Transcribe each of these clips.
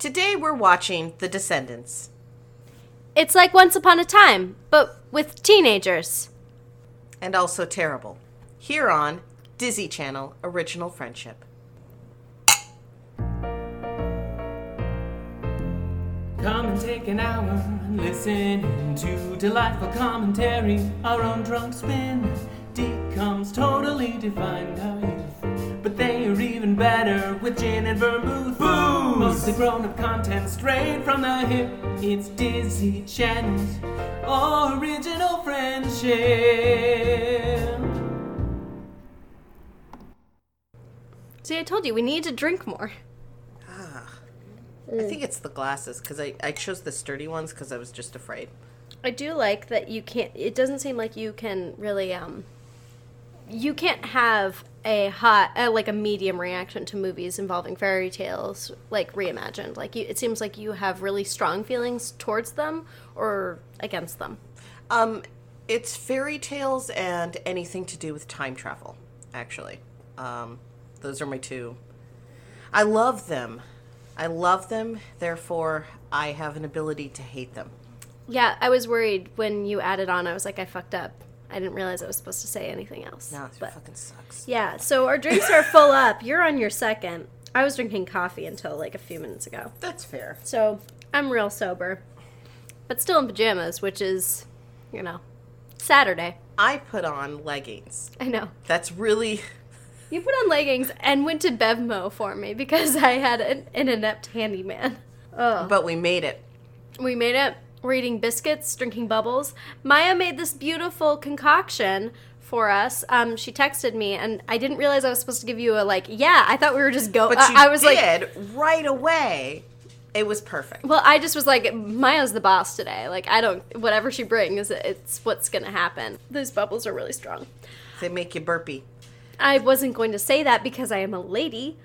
Today we're watching The Descendants. It's like Once Upon a Time, but with teenagers. And also terrible. Here on Dizzy Channel Original Friendship. Come and take an hour and listen to delightful commentary. Our own drunk spin decomes totally defined our youth. But they are even better with gin and vermouth. Booze! Mostly grown up content straight from the hip. It's Dizzy Channel's original friendship. See, I told you we need to drink more. Ah, I think it's the glasses because I, I chose the sturdy ones because I was just afraid. I do like that you can't. It doesn't seem like you can really. Um, you can't have a hot, uh, like a medium reaction to movies involving fairy tales, like reimagined. Like you, it seems like you have really strong feelings towards them or against them. Um, it's fairy tales and anything to do with time travel, actually. Um, those are my two. I love them. I love them, therefore, I have an ability to hate them. Yeah, I was worried when you added on. I was like, I fucked up. I didn't realize I was supposed to say anything else. No, it but fucking sucks. yeah, so our drinks are full up. You're on your second. I was drinking coffee until like a few minutes ago. That's fair. So I'm real sober, but still in pajamas, which is, you know, Saturday. I put on leggings. I know. That's really. You put on leggings and went to Bevmo for me because I had an, an inept handyman. Oh. But we made it. We made it. We're eating biscuits, drinking bubbles. Maya made this beautiful concoction for us. Um, she texted me, and I didn't realize I was supposed to give you a like. Yeah, I thought we were just going. But you I was like, right away. It was perfect. well, I just was like, Maya's the boss today. Like, I don't. Whatever she brings, it's what's gonna happen. Those bubbles are really strong. They make you burpy. I wasn't going to say that because I am a lady.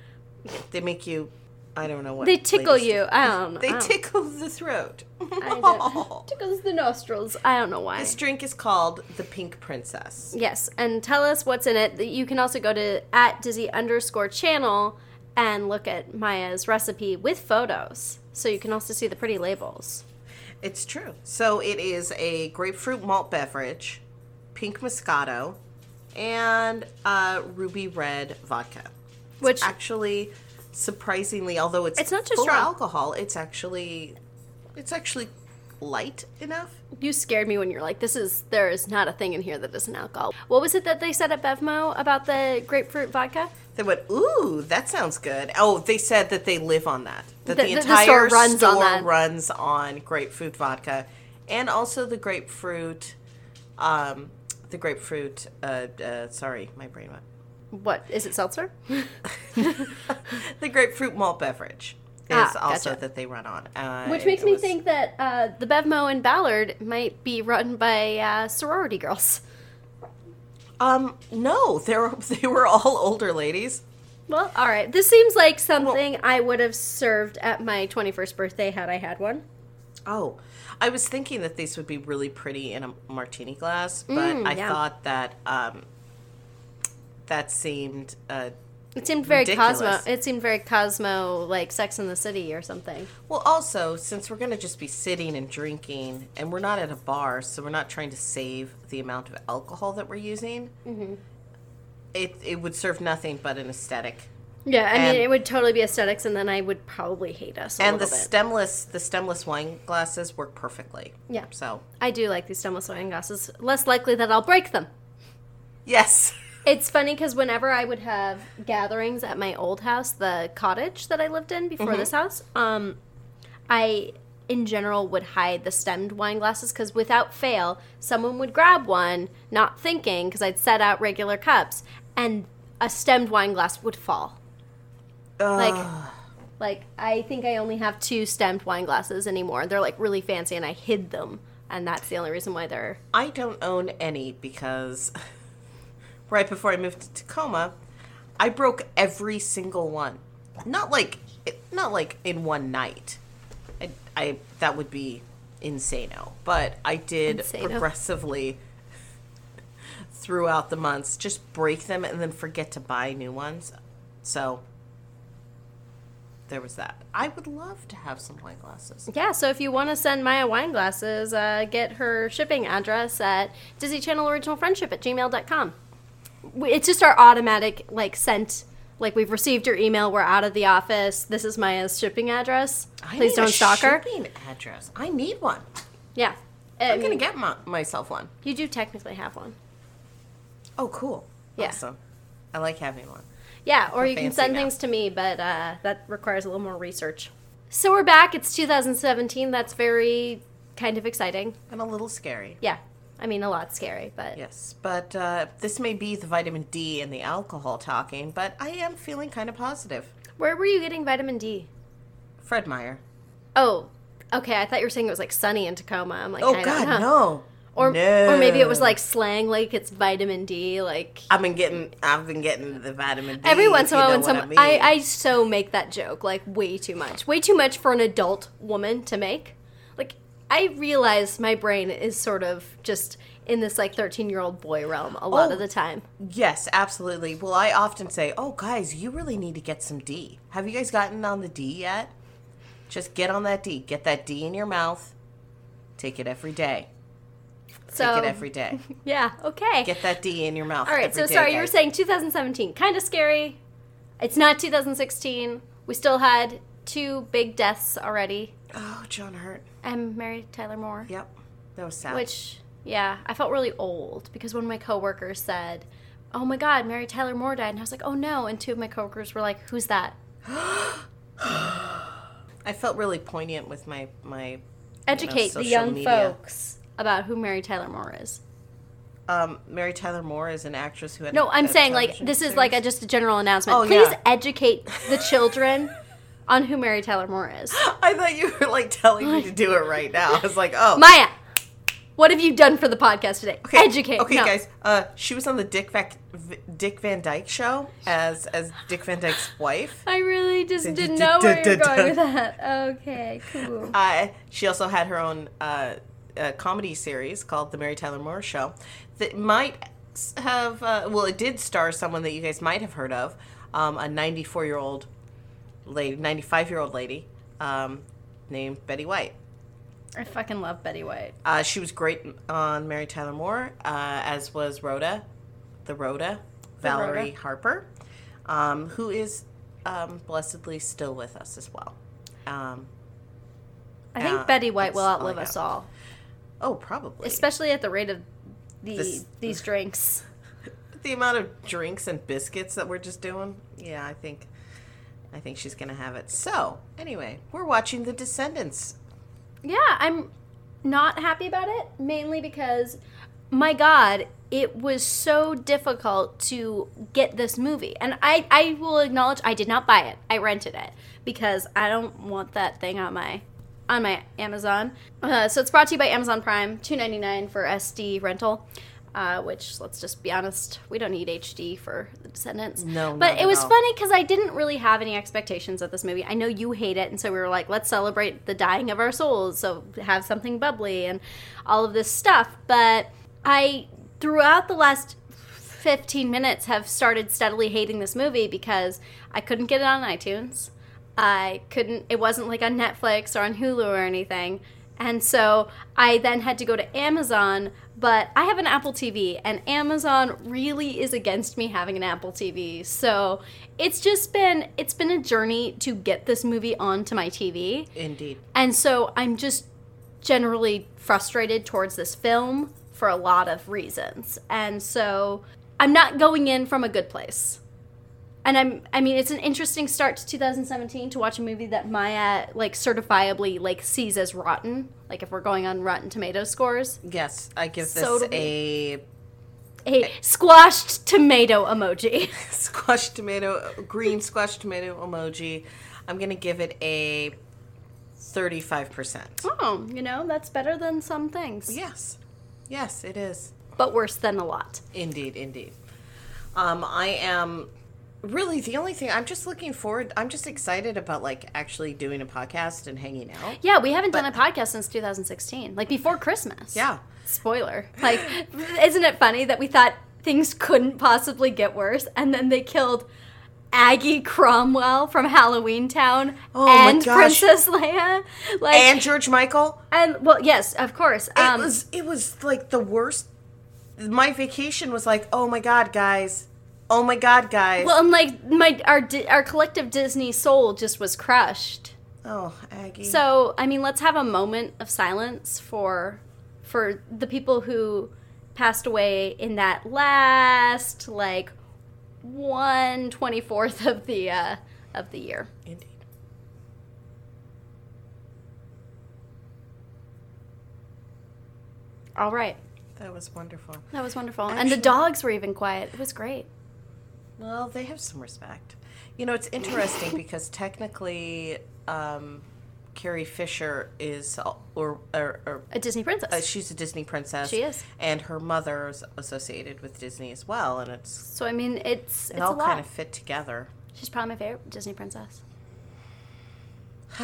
They make you. I don't know what. They tickle you. I don't know. They I don't- tickle the throat. Tickles the nostrils. I don't know why. This drink is called the Pink Princess. Yes, and tell us what's in it. You can also go to at Dizzy underscore channel and look at Maya's recipe with photos. So you can also see the pretty labels. It's true. So it is a grapefruit malt beverage, pink Moscato, and uh, ruby red vodka. It's Which- actually, surprisingly, although it's It's not full strong. alcohol, it's actually it's actually light enough. You scared me when you're like, this is, there is not a thing in here that isn't alcohol. What was it that they said at Bevmo about the grapefruit vodka? They went, ooh, that sounds good. Oh, they said that they live on that. That The- the, the- the entire store runs on store that. runs on grapefruit vodka, and also the grapefruit, um, the grapefruit. Uh, uh, sorry, my brain went. What, is it seltzer? the grapefruit malt beverage is Ah, also gotcha. that they run on, uh, Which makes me was- think that uh, the Bevmo and Ballard might be run by uh, sorority girls. Um, no, they were they were all older ladies. Well, all right. This seems like something I would have served at my 21st birthday had I had one. Oh, I was thinking that these would be really pretty in a martini glass, but Mm, I yeah. thought that um, that seemed uh, It seemed very Ridiculous. Cosmo. It seemed very Cosmo, like Sex in the City or something. Well, also, since we're going to just be sitting and drinking, and we're not at a bar, so we're not trying to save the amount of alcohol that we're using, Mm-hmm. it, it would serve nothing but an aesthetic. Yeah, I And- mean, it would totally be aesthetics, and then I would probably hate us a And the bit. stemless the stemless wine glasses work perfectly. Yeah. So, I do like these stemless wine glasses. Less likely that I'll break them. yes. It's funny because whenever I would have gatherings at my old house, the cottage that I lived in before this house, um, I in general would hide the stemmed wine glasses because without fail, someone would grab one, not thinking, because I'd set out regular cups, and a stemmed wine glass would fall. Like, like I think I only have two stemmed wine glasses anymore. They're like really fancy, and I hid them, and that's the only reason why they're. I don't own any because right before I moved to Tacoma, I broke every single one. Not like not like in one night. I, I that would be insano. But I did Insano. progressively throughout the months just break them and then forget to buy new ones. So there was that. I would love to have some wine glasses. Yeah, so if you want to send Maya wine glasses, uh, get her shipping address at Disney Channel Original Friendship at gmail.com. It's just our automatic, like, sent, like, we've received your email, we're out of the office, this is Maya's shipping address. I Please don't stalk her. shipping address. I need one. Yeah. I I'm gonna get my, myself one. You do technically have one. Oh, cool. Yeah. Awesome. I like having one. Yeah, or you can fancy send now. things to me, but uh, that requires a little more research. So we're back. It's 2017. That's very kind of exciting. And a little scary. Yeah. I mean, a lot scary, but Yes, but uh, this may be the vitamin D and the alcohol talking, but I am feeling kind of positive. where were you getting vitamin D? Fred Meyer. Oh, okay. I thought you were saying it was like sunny in Tacoma. I'm like, Oh I don't God, know. no. Or no. or maybe it was like slang, like it's vitamin D. Like I've been getting, I've been getting the vitamin D. every once in a while, when some I, mean. I so make that joke like way too much, way too much for an adult woman to make. I realize my brain is sort of just in this like 13 year old boy realm a lot Oh. of the time. Yes, absolutely. Well, I often say, "Oh, guys, you really need to get some D. Have you guys gotten on the D yet? Just get on that D. Get that D in your mouth. Take it every day. So Take it every day. yeah, okay. Get that D in your mouth. All right, so day, sorry, you were saying 2017, kind of scary. It's not 2016. We still had two big deaths already. Oh, John Hurt. I'm Mary Tyler Moore. Yep, that was sad. Which, yeah, I felt really old because one of my coworkers said, "Oh my God, Mary Tyler Moore died," and I was like, "Oh no!" And two of my coworkers were like, "Who's that?" I felt really poignant with my my. Educate the young media. folks about who Mary Tyler Moore is. Um, Mary Tyler Moore is an actress who had. No, I'm saying like this is like a, just a general announcement. Oh, Please yeah. educate the children on who Mary Tyler Moore is. I thought you were like telling me to do it right now. I was like, oh, Maya, what have you done for the podcast today? Okay, Educate. Okay, No. guys. Uh, she was on the Dick Van Dick Van Dyke show as as Dick Van Dyke's wife. I really just Did- didn't did- know where you were going with that. Okay, cool. Uh, she also had her own uh, uh, comedy series called The Mary Tyler Moore Show that might have, uh, well, it did star someone that you guys might have heard of, um, a 94 year old lady, 95 year old lady um, named Betty White. I fucking love Betty White. Uh, she was great on Mary Tyler Moore, uh, as was Rhoda, the Rhoda, Valerie Rhoda. Harper, um, who is um, blessedly still with us as well. Um, I think Uh, Betty White will that's all outlive us all, oh, probably. especially at the rate of the, This- these drinks. the amount of drinks and biscuits that we're just doing. Yeah, I think, I think she's gonna have it. So anyway, we're watching The Descendants. Yeah, I'm not happy about it, mainly because, my God, it was so difficult to get this movie. And I, I will acknowledge I did not buy it. I rented it because I don't want that thing on my on my Amazon. Uh, so it's brought to you by Amazon Prime, two ninety nine for SD rental. Uh, which let's just be honest, we don't need HD for The Descendants. No, but it was funny because I didn't really have any expectations of this movie. I know you hate it, and so we were like, let's celebrate the dying of our souls, so have something bubbly and all of this stuff. But I, throughout the last 15 minutes, have started steadily hating this movie because I couldn't get it on iTunes. I couldn't, it wasn't like on Netflix or on Hulu or anything. And so I then had to go to Amazon, but I have an Apple TV, and Amazon really is against me having an Apple TV. So it's just been it's been a journey to get this movie onto my TV. Indeed. And so I'm just generally frustrated towards this film for a lot of reasons. And so I'm not going in from a good place. And I'm I mean it's an interesting start to 2017 to watch a movie that Maya like certifiably like sees as rotten. Like if we're going on Rotten Tomatoes scores, Yes, I give this So a a squashed tomato emoji. squashed tomato, green squashed tomato emoji. I'm gonna give it a 35 percent. oh, you know, that's better than some things. Yes, yes, it is. But worse than a lot. Indeed, indeed. Um, I am really the only thing. I'm just looking forward. I'm just excited about like actually doing a podcast and hanging out. Yeah, we haven't done a podcast since 2016, like before Christmas. Yeah. Spoiler. Like, isn't it funny that we thought things couldn't possibly get worse, and then they killed Aggie Cromwell from Halloween Town Oh and. Princess Leia. Like and George Michael. and well, yes, of course. It Um, was it was like the worst. My vacation was like, oh my god, guys, oh my god, guys. well, and like my our our collective Disney soul just was crushed. oh, Aggie. So, I mean, let's have a moment of silence for for the people who passed away in that last like one twenty fourth of the uh, of the year. Indeed. All right, That was wonderful. that was wonderful, and the dogs were even quiet. It was great. Well, they have some respect. You know, it's interesting because technically, um, Carrie Fisher is, or, or, or A Disney princess. uh, she's a Disney princess. She is. and her mother's associated with Disney as well, and it's so I mean, it's it it's all kind of fit together. She's probably my favorite Disney princess.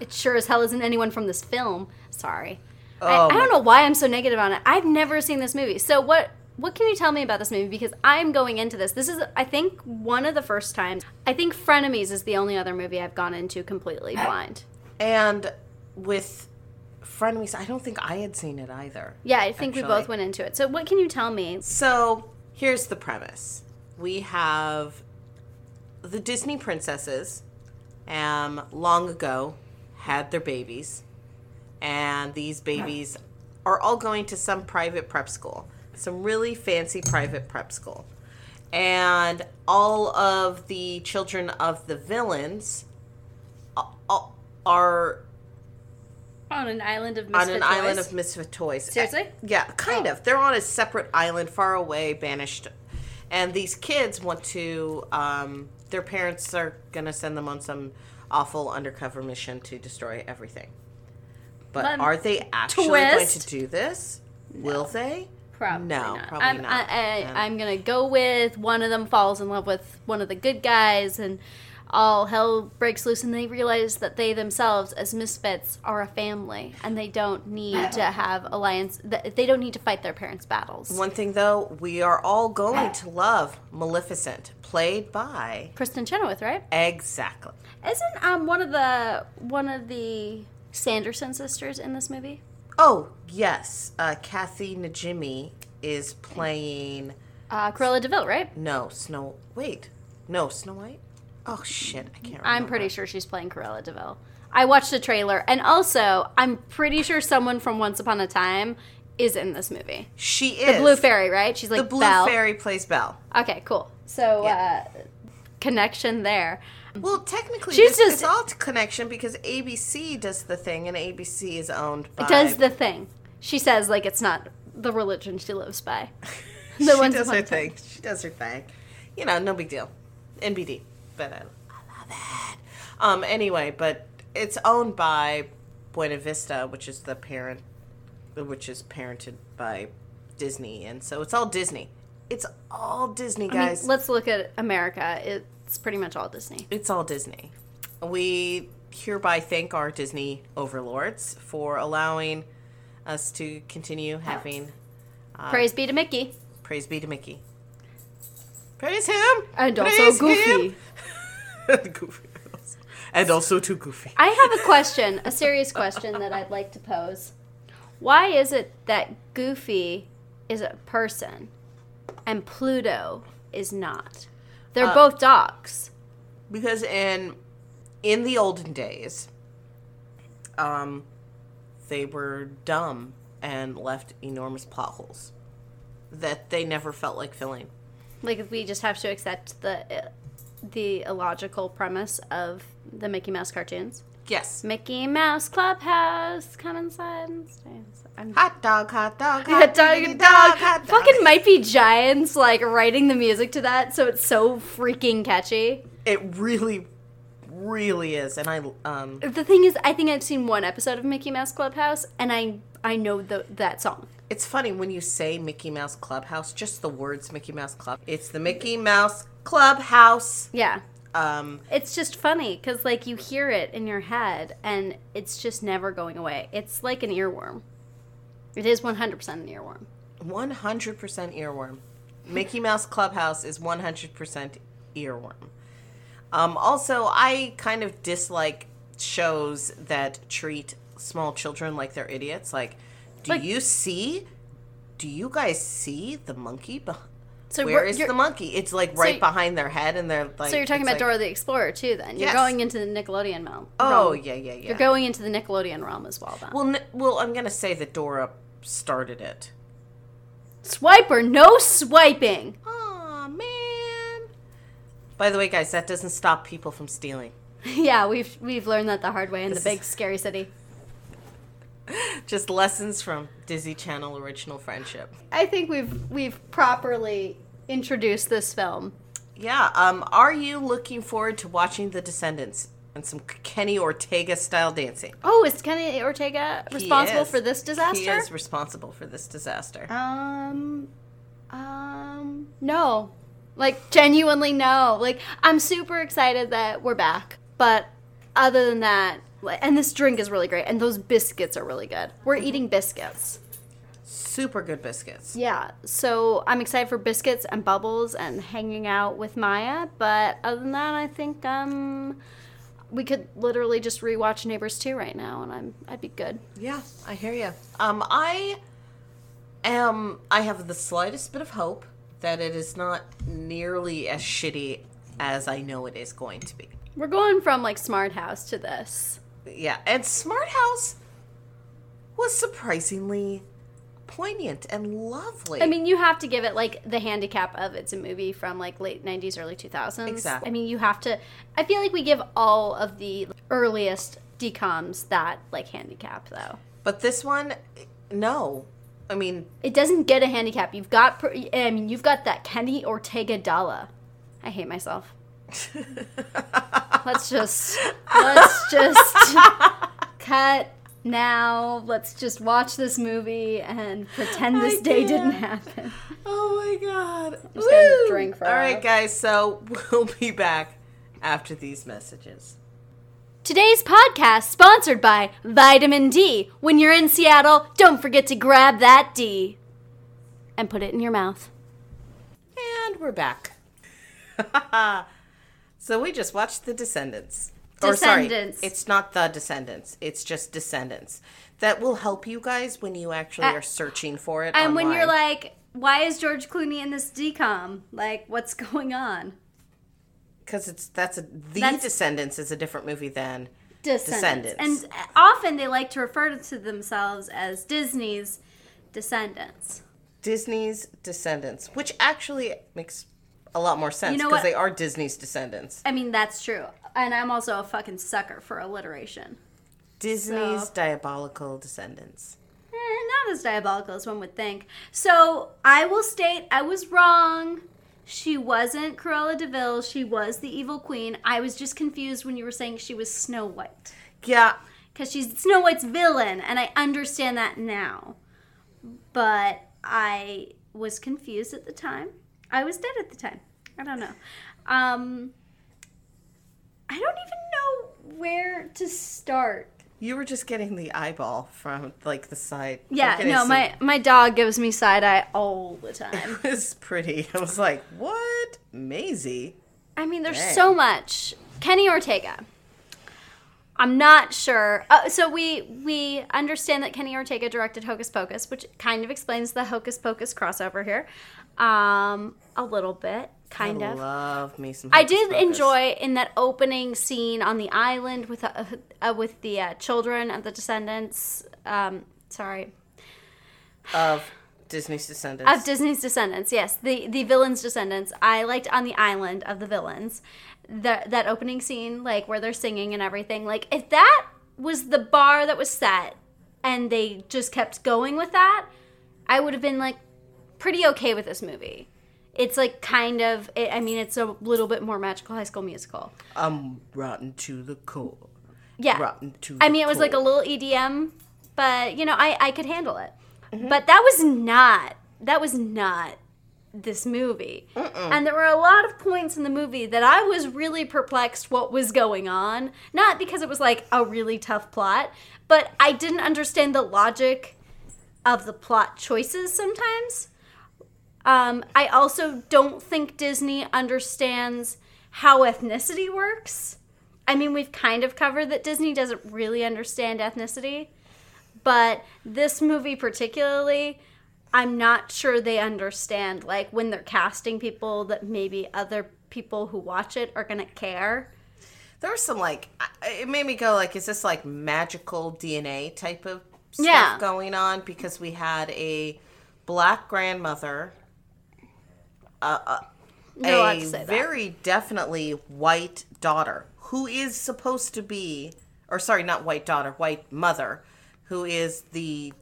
it sure as hell isn't anyone from this film. Sorry. Oh, I, I don't know why I'm so negative on it. I've never seen this movie. So what what can you tell me about this movie? Because I'm going into this. This is I think one of the first times. I think Frenemies is the only other movie I've gone into completely blind. And with Frenemies, I don't think I had seen it either. Yeah, I think we both went into it. So what can you tell me? So here's the premise: we have the Disney princesses, um, long ago had their babies, and these babies are all going to some private prep school, some really fancy private prep school, and all of the children of the villains are On an island of misfit on an island of misfit toys. Seriously? Yeah, kind Oh. of. They're on a separate island, far away, banished, and these kids want to. Um, their parents are gonna send them on some awful undercover mission to destroy everything. But But are they actually going to do this? Will they? Probably No, not. probably I'm, not. I, I, I'm gonna go with one of them falls in love with one of the good guys, and all hell breaks loose, and they realize that they themselves, as misfits, are a family, and they don't need to have alliance. They don't need to fight their parents' battles. One thing though, we are all going to love Maleficent, played by Kristin Chenoweth, right? exactly. Isn't um one of the one of the Sanderson sisters in this movie? Oh yes, uh, Kathy Najimy is playing. Uh, Cruella de Vil, right? No, Snow. Wait, no, Snow White. Oh shit, I can't. remember. I'm pretty sure she's playing Cruella de Vil. I watched the trailer, and also I'm pretty sure someone from Once Upon a Time is in this movie. she is The Blue Fairy, right? She's like The Blue Belle. Fairy plays Belle. Okay, cool. So Yeah. uh, connection there. Well, technically, She's this, just- it's all connection because ABC does the thing, and ABC is owned by. It does the thing. She says like it's not the religion she lives by. she Once does her Time. thing. She does her thing. You know, no big deal. NBD, but I, I love it. Um. Anyway, but it's owned by Buena Vista, which is the parent, which is parented by Disney, and so it's all Disney. It's all Disney, I mean, guys. let's look at America. It's pretty much all Disney. It's all Disney. We hereby thank our Disney overlords for allowing us to continue having uh, Praise be to Mickey praise be to Mickey. Praise him and also Praise Goofy. Goofy. And also to Goofy. I have a question, a serious question that I'd like to pose. Why is it that Goofy is a person and Pluto is not? They're Uh, both dogs. Because in in the olden days, um, they were dumb and left enormous plot holes that they never felt like filling. Like if we just have to accept the the illogical premise of the Mickey Mouse cartoons. Yes. Mickey Mouse Clubhouse, come inside and stay inside. I'm Hot dog, hot dog, hot Hot dog, diggity dog. hot dog. Fucking might be giants like writing the music to that, so it's so freaking catchy. It really, really is, and I um The thing is, I think I've seen one episode of Mickey Mouse Clubhouse, and I I know the, that song. It's funny when you say Mickey Mouse Clubhouse, just the words Mickey Mouse Club. It's the Mickey Mouse Clubhouse. Yeah, Um, it's just funny because like you hear it in your head, and it's just never going away. It's like an earworm. It is one hundred percent an earworm. 100% earworm. Mickey Mouse Clubhouse is 100% earworm. Um, also, I kind of dislike shows that treat small children like they're idiots. Like, do Like- you see? Do you guys see the monkey? Beh- So Where we're- is you're- the monkey? It's like right you- behind their head, and they're like. So you're talking about like- Dora the Explorer too? Then you're Yes. going into the Nickelodeon realm. Oh yeah, yeah, yeah. You're going into the Nickelodeon realm as well. Then. Well, n- well, I'm gonna say that Dora started it. Swipe or no swiping. Aw, man. By the way, guys, that doesn't stop people from stealing. yeah, we've we've learned that the hard way in This the is- big scary city. Just lessons from Disney Channel original friendship. I think we've we've properly introduced this film. Yeah. Um. Are you looking forward to watching The Descendants and some Kenny Ortega style dancing? Oh, is Kenny Ortega responsible for this disaster? He is responsible for this disaster. Um, um, no. Like, genuinely, no. Like, I'm super excited that we're back. But other than that, and this drink is really great, and those biscuits are really good. We're eating biscuits. Super good biscuits. Yeah, so I'm excited for biscuits and bubbles and hanging out with Maya. But other than that, I think um, we could literally just rewatch Neighbors 2 right now, and I'm I'd be good. Yeah, I hear you. Um, I am. I have the slightest bit of hope that it is not nearly as shitty as I know it is going to be. We're going from like Smart House to this. Yeah, and Smart House was surprisingly poignant and lovely. I mean, you have to give it like the handicap of it's a movie from like late 90s, early 2000s. Exactly. I mean, you have to. I feel like we give all of the earliest decoms that like handicap though. but this one, no. I mean, It doesn't get a handicap. You've got, I mean, you've got that Kenny Ortega Dalla. I hate myself. Let's just, let's just cut now. Let's just watch this movie and pretend this I day didn't can't. happen. oh my god. just gonna Woo! drink for a All right, guys. So we'll be back after these messages. Today's podcast sponsored by Vitamin D. When you're in Seattle, don't forget to grab that D and put it in your mouth. And we're back. so we just watched The Descendants. Or Descendants. sorry, it's not The Descendants. It's just Descendants. That will help you guys when you actually Uh, are searching for it. And when you're online. like, why is George Clooney in this decom? Like, what's going on? because it's that's a The That's- Descendants is a different movie than Descendants. Descendants. And often they like to refer to themselves as Disney's descendants. Disney's Descendants, which actually makes a lot more sense You know because what? they are Disney's descendants. I mean, that's true. And I'm also a fucking sucker for alliteration. Disney's So- diabolical descendants. Eh, not as diabolical as one would think. So I will state I was wrong. She wasn't Cruella de Vil. She was the evil queen. I was just confused when you were saying she was Snow White. Yeah, Because she's Snow White's villain, and I understand that now. But I was confused at the time. I was dead at the time. I don't know. Um, I don't even know where to start. you were just getting the eyeball from like the side. Yeah, no, some- my my dog gives me side eye all the time. It was pretty. I was like, what? Maisie? I mean, there's Dang. so much. Kenny Ortega. I'm not sure. Uh, so we we understand that Kenny Ortega directed Hocus Pocus, which kind of explains the Hocus Pocus crossover here, um, a little bit, kind I of. love me some. I did Pocus. enjoy in that opening scene on the island with uh, uh, with the uh, children of the descendants. Um, sorry, of Disney's Descendants. of Disney's descendants. Yes, the the villains' descendants. I liked on the island of the villains. That that opening scene, like where they're singing and everything. Like if that was the bar that was set, and they just kept going with that, I would have been like pretty okay with this movie. It's like kind of. It, I mean, it's a little bit more magical High School Musical. I'm rotten to the core. Yeah. Rotten to. I mean, it was like a little EDM, but you know, I I could handle it. Mm-hmm. But that was not that was not this movie. And there were a lot of points in the movie that I was really perplexed what was going on. Not because it was like a really tough plot, but I didn't understand the logic of the plot choices sometimes. Um, I also don't think Disney understands how ethnicity works. I mean, we've kind of covered that Disney doesn't really understand ethnicity, but this movie particularly, I'm not sure they understand like when they're casting people that maybe other people who watch it are going to care. There was some like it made me go like, is this like magical DNA type of stuff Yeah. going on? Because we had a black grandmother, a that. very definitely white daughter who is supposed to be, or sorry, not white daughter, white mother, who is the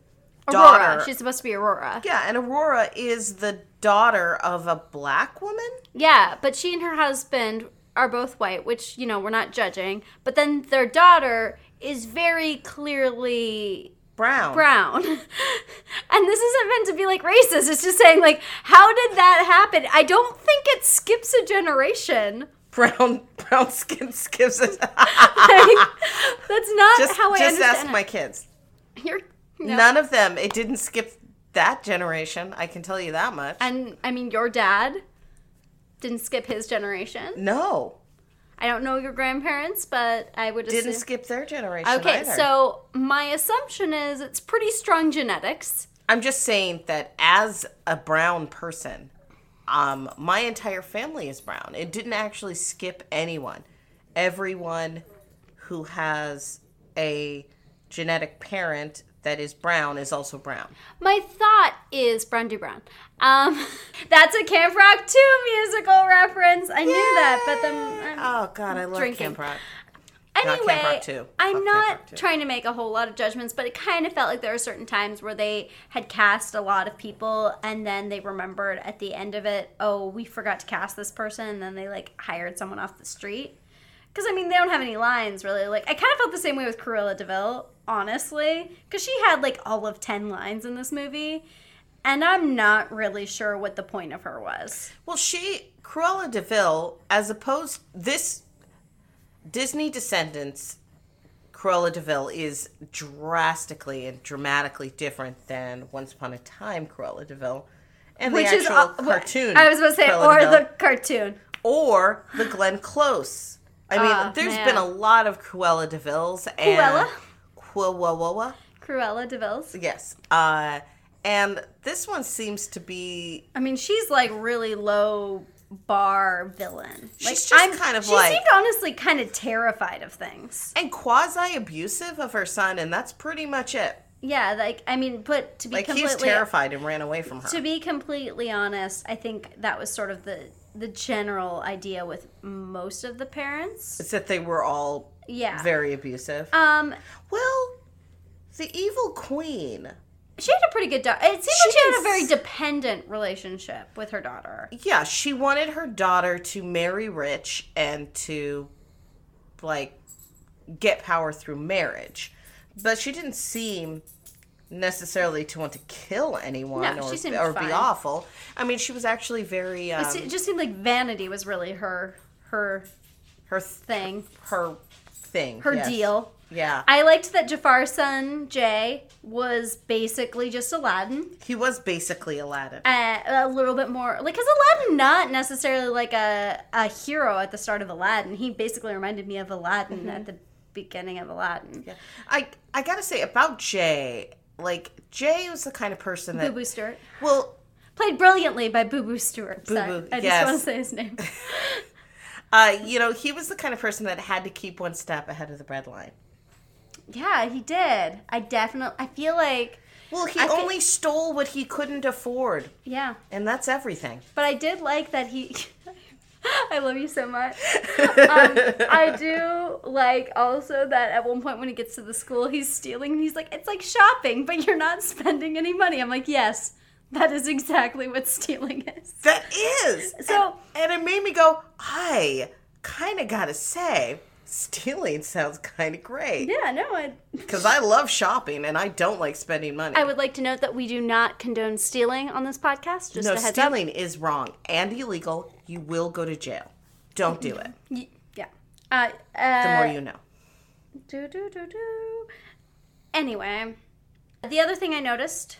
Aurora. She's supposed to be Aurora. yeah, and Aurora is the daughter of a black woman. Yeah, but she and her husband are both white, which, you know, we're not judging. But then their daughter is very clearly Brown. brown. and this isn't meant to be like racist. It's just saying, like, how did that happen? I don't think it skips a generation. Brown brown skin skips it. Like, that's not just how I just ask it. my kids. You're, no. None of them. It didn't skip that generation. I can tell you that much. And I mean, your dad didn't skip his generation. no, I don't know your grandparents, but I would didn't skip their generation. Okay, either. so my assumption is it's pretty strong genetics. I'm just saying that as a brown person, um, my entire family is brown. It didn't actually skip anyone. Everyone who has a genetic parent that is brown is also brown. My thought is Brandy Brown. Um, that's a Camp Rock 2 musical reference. I knew that, but then. um, Oh God, I love drinking. Camp Rock. Not Anyway, Camp Rock 2. I'm not trying to make a whole lot of judgments, but it kind of felt like there were certain times where they had cast a lot of people and then they remembered at the end of it, oh, we forgot to cast this person, and then they like hired someone off the street. Because I mean, they don't have any lines really. Like, I kind of felt the same way with Cruella de Vil, honestly, because she had like all of 10 lines in this movie. And I'm not really sure what the point of her was. Well, she Cruella de Vil, as opposed this Disney Descendants, Cruella de Vil is drastically and dramatically different than Once Upon a Time Cruella de Vil, and the actual uh, cartoon. I was about to say, Cruella or de Vil, the cartoon. or the Glenn Close. I mean, Ah, there's man. been a lot of Cruella de Vils and Cruella? Cruella. Cruella de Vil's. Yes, uh, and this one seems to be I mean, she's like really low bar villain. Like, She's just kind of she like- seemed honestly kind of terrified of things. and quasi abusive of her son, and that's pretty much it. Yeah, like I mean, but to be Like completely he's terrified and ran away from her. to be completely honest, I think that was sort of the the general idea with most of the parents. It's that they were all Yeah. very abusive. um, well, the evil queen. she had a pretty good daughter. It seemed like She she had a very dependent relationship with her daughter. Yeah, she wanted her daughter to marry rich and to like get power through marriage. But she didn't seem necessarily to want to kill anyone No, or, or be awful. I mean, she was actually very um, It just seemed like vanity was really her her her th- thing, her thing, her yes. deal. Yeah. I liked that Jafar's son Jay was basically just Aladdin. he was basically Aladdin. Uh, a little bit more like because Aladdin not necessarily like a a hero at the start of Aladdin. He basically reminded me of Aladdin at the beginning of Aladdin. Yeah. I I gotta say about Jay, like Jay was the kind of person that Boo Boo Stewart well, played brilliantly by Boo Boo Stewart. Boo Boo, I just yes. want to say his name. uh, you know, he was the kind of person that had to keep one step ahead of the breadline. yeah, he did. I definitely. I feel like Well, he I only stole what he couldn't afford, yeah, and that's everything. but I did like that he. I love you so much. um, I do like also that at one point when he gets to the school, he's stealing and he's like, it's like shopping, but you're not spending any money. I'm like, yes, that is exactly what stealing is. That is So- and, and it made me go. I kind of gotta say, stealing sounds kind of great Yeah, no, because I love shopping and I don't like spending money. I would like to note that we do not condone stealing on this podcast. Just no, a heads up. stealing is wrong and illegal. You will go to jail. Don't do it. Yeah. Uh, The uh, more you know. Do, do, do, do. Anyway, the other thing I noticed,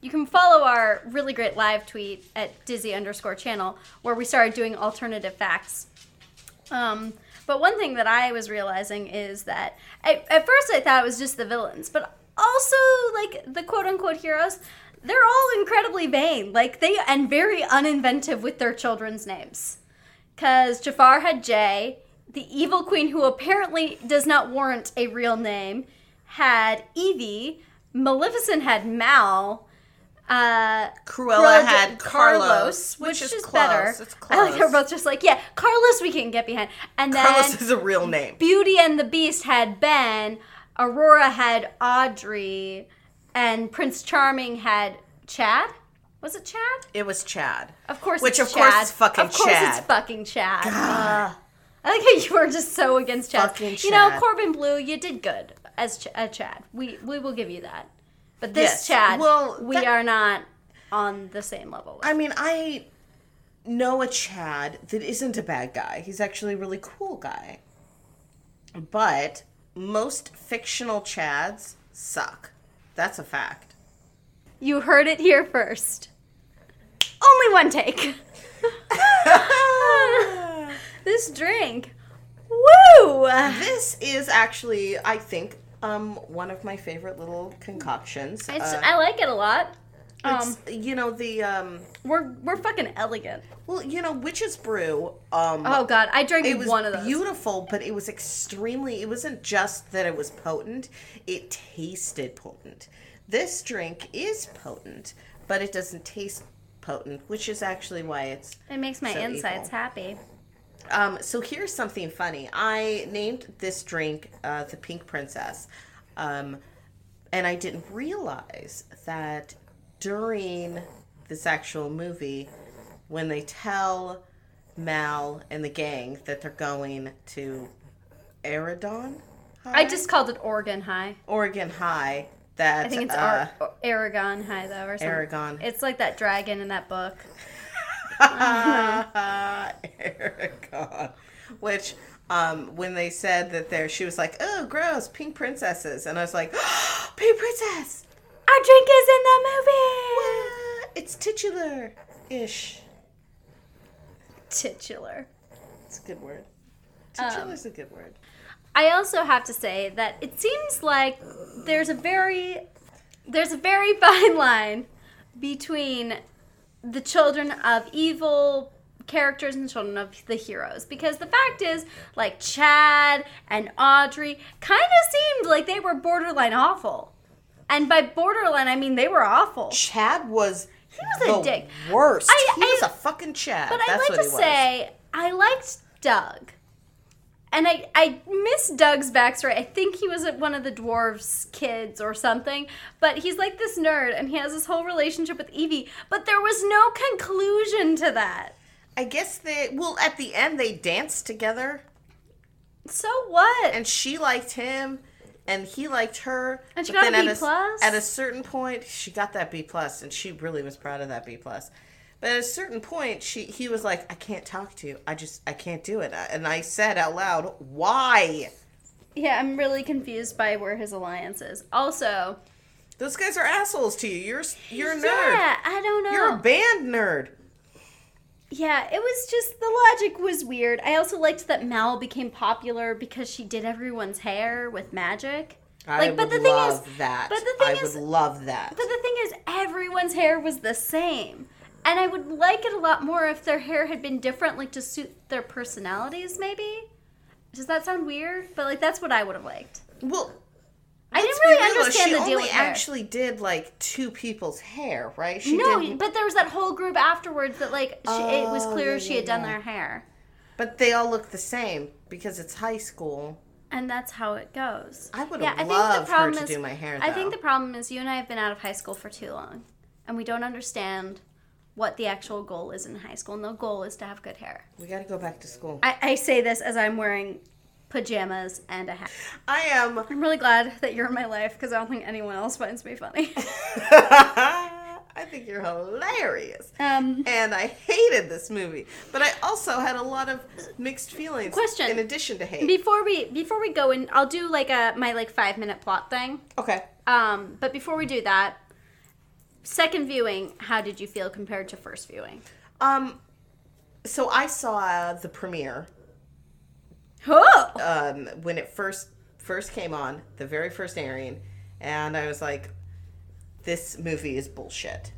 you can follow our really great live tweet at Dizzy underscore channel where we started doing alternative facts. Um, but one thing that I was realizing is that I, at first I thought it was just the villains, but also like the quote unquote heroes, they're all incredibly vain, like they and very uninventive with their children's names. Cause Jafar had Jay, the evil queen who apparently does not warrant a real name, had Evie, Maleficent had Mal. Uh, Cruella had Carlos, which is close. better. It's I like they're both just like, yeah, Carlos we can get behind. And then Carlos is a real name. Beauty and the Beast had Ben, Aurora had Audrey, and Prince Charming had Chad. Was it Chad? It was Chad. Of course, Which, it's of course, Chad. is fucking Of course, Chad. it's fucking Chad. I like how you were just so against Chad. Fucking You know, Corbin Bleu, you did good as Ch- uh, Chad. We we will give you that. But this Yes. Chad, Well, we that- are not on the same level. With. I mean, I know a Chad that isn't a bad guy. He's actually a really cool guy. But most fictional Chads suck. That's a fact. You heard it here first. Only one take. this drink. Woo! this is actually, I think, um, one of my favorite little concoctions. It's, Uh, I like it a lot. Um, you know the um, we're we're fucking elegant. well, you know, Witch's Brew. Um, Oh god, I drank it was one of those. beautiful, but it was extremely. It wasn't just that it was potent; it tasted potent. This drink is potent, but it doesn't taste potent, which is actually why it's. It makes my so insides evil. happy. Um, so here's something funny. I named this drink uh, the Pink Princess, um, and I didn't realize that during this actual movie, when they tell Mal and the gang that they're going to Auradon, I just called it Oregon High. Oregon High. That I think it's uh, Ar- Aragon High though, or something. Aragon. It's like that dragon in that book. Aragon. Which, um, when they said that there, she was like, "Oh, gross, pink princesses," and I was like, "Pink princess." Our drink is in the movie. What? It's titular ish. Titular. It's a good word. Um, Titular is a good word. I also have to say that it seems like there's a very there's a very fine line between the children of evil characters and children of the heroes because the fact is like Chad and Audrey kind of seemed like they were borderline awful. And by borderline I mean they were awful. Chad was. He was a the dick. Worst. I- he I- was a fucking Chad. But That's I'd like to say I liked Doug. And I, I miss Doug's backstory. I think he was one of the dwarves' kids or something. But he's like this nerd and he has this whole relationship with Evie. But there was no conclusion to that. I guess they. Well, at the end, they danced together, So what? and she liked him, and he liked her. And she got a B at plus? At a certain point, she got that B plus, and she really was proud of that B plus. But at a certain point, she he was like, "I can't talk to you. I just I can't do it." And I said out loud, "Why?" yeah, I'm really confused by where his alliance is. Also, Those guys are assholes to you. You're you're a nerd. yeah, I don't know. You're a band nerd. Yeah, it was just the logic was weird. I also liked that Mal became popular because she did everyone's hair with magic. I Like, would but the thing love is- that. but the thing I is- would love that. But the thing is, everyone's hair was the same. And I would like it a lot more if their hair had been different, like to suit their personalities, maybe. Does that sound weird? But like that's what I would have liked. well, I didn't really real, understand she the deal hair. actually did like two people's hair, right? She no, didn't, but there was that whole group afterwards that like she, it was Oh, clear yeah, she yeah, had done yeah. their hair, But they all look the same because it's high school. and that's how it goes. I would Yeah, have I think the problem to is- do my hair. I think the problem is you and I have been out of high school for too long, and we don't understand what the actual goal is in high school. And the goal is to have good hair. we got to go back to school. I, I say this as I'm wearing pajamas and a hat. I am. I'm really glad that you're in my life because I don't think anyone else finds me funny. I think you're hilarious. um, And I hated this movie, but I also had a lot of mixed feelings. Question. In addition to hate. before we before we go in, I'll do like a my like five minute plot thing. okay. Um, but before we do that, second viewing, how did you feel compared to first viewing? Um, so I saw the premiere Oh, um, when it first first came on, the very first airing, and I was like, "This movie is bullshit."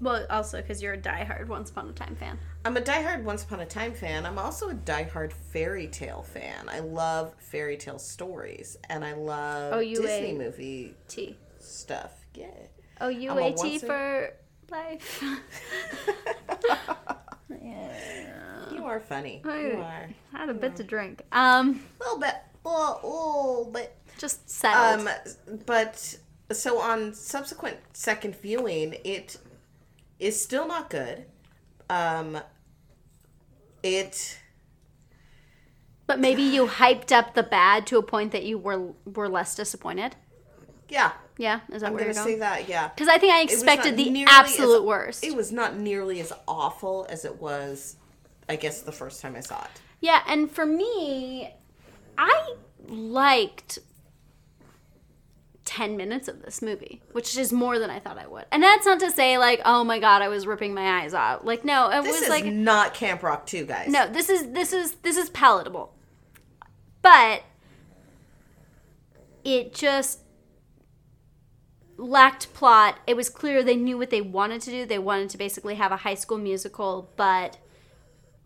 well, also because you're a diehard Once Upon a Time fan. I'm a diehard Once Upon a Time fan. I'm also a diehard fairy tale fan. I love fairy tale stories, and I love Oh, you Disney movie T. stuff. Yeah. Oh, U a A T a- for life. You are funny. You I- are. I had a bit to drink. Um, A little bit. A little bit. just settled. Um, but so on subsequent second viewing, it is still not good. Um, it but maybe you hyped up the bad to a point that you were were less disappointed. yeah. Yeah, is that I'm where gonna you're say that. Yeah. Because I think I expected the absolute as- worst. It was not nearly as awful as it was, I guess, the first time I saw it. Yeah, and for me, I liked 10 minutes of this movie, which is more than I thought I would. And that's not to say, like, oh my god, I was ripping my eyes out. Like, no, it This was is like, not Camp Rock 2, guys. no, this is, this is, this is palatable. But it just lacked plot. It was clear they knew what they wanted to do. They wanted to basically have a high school musical, but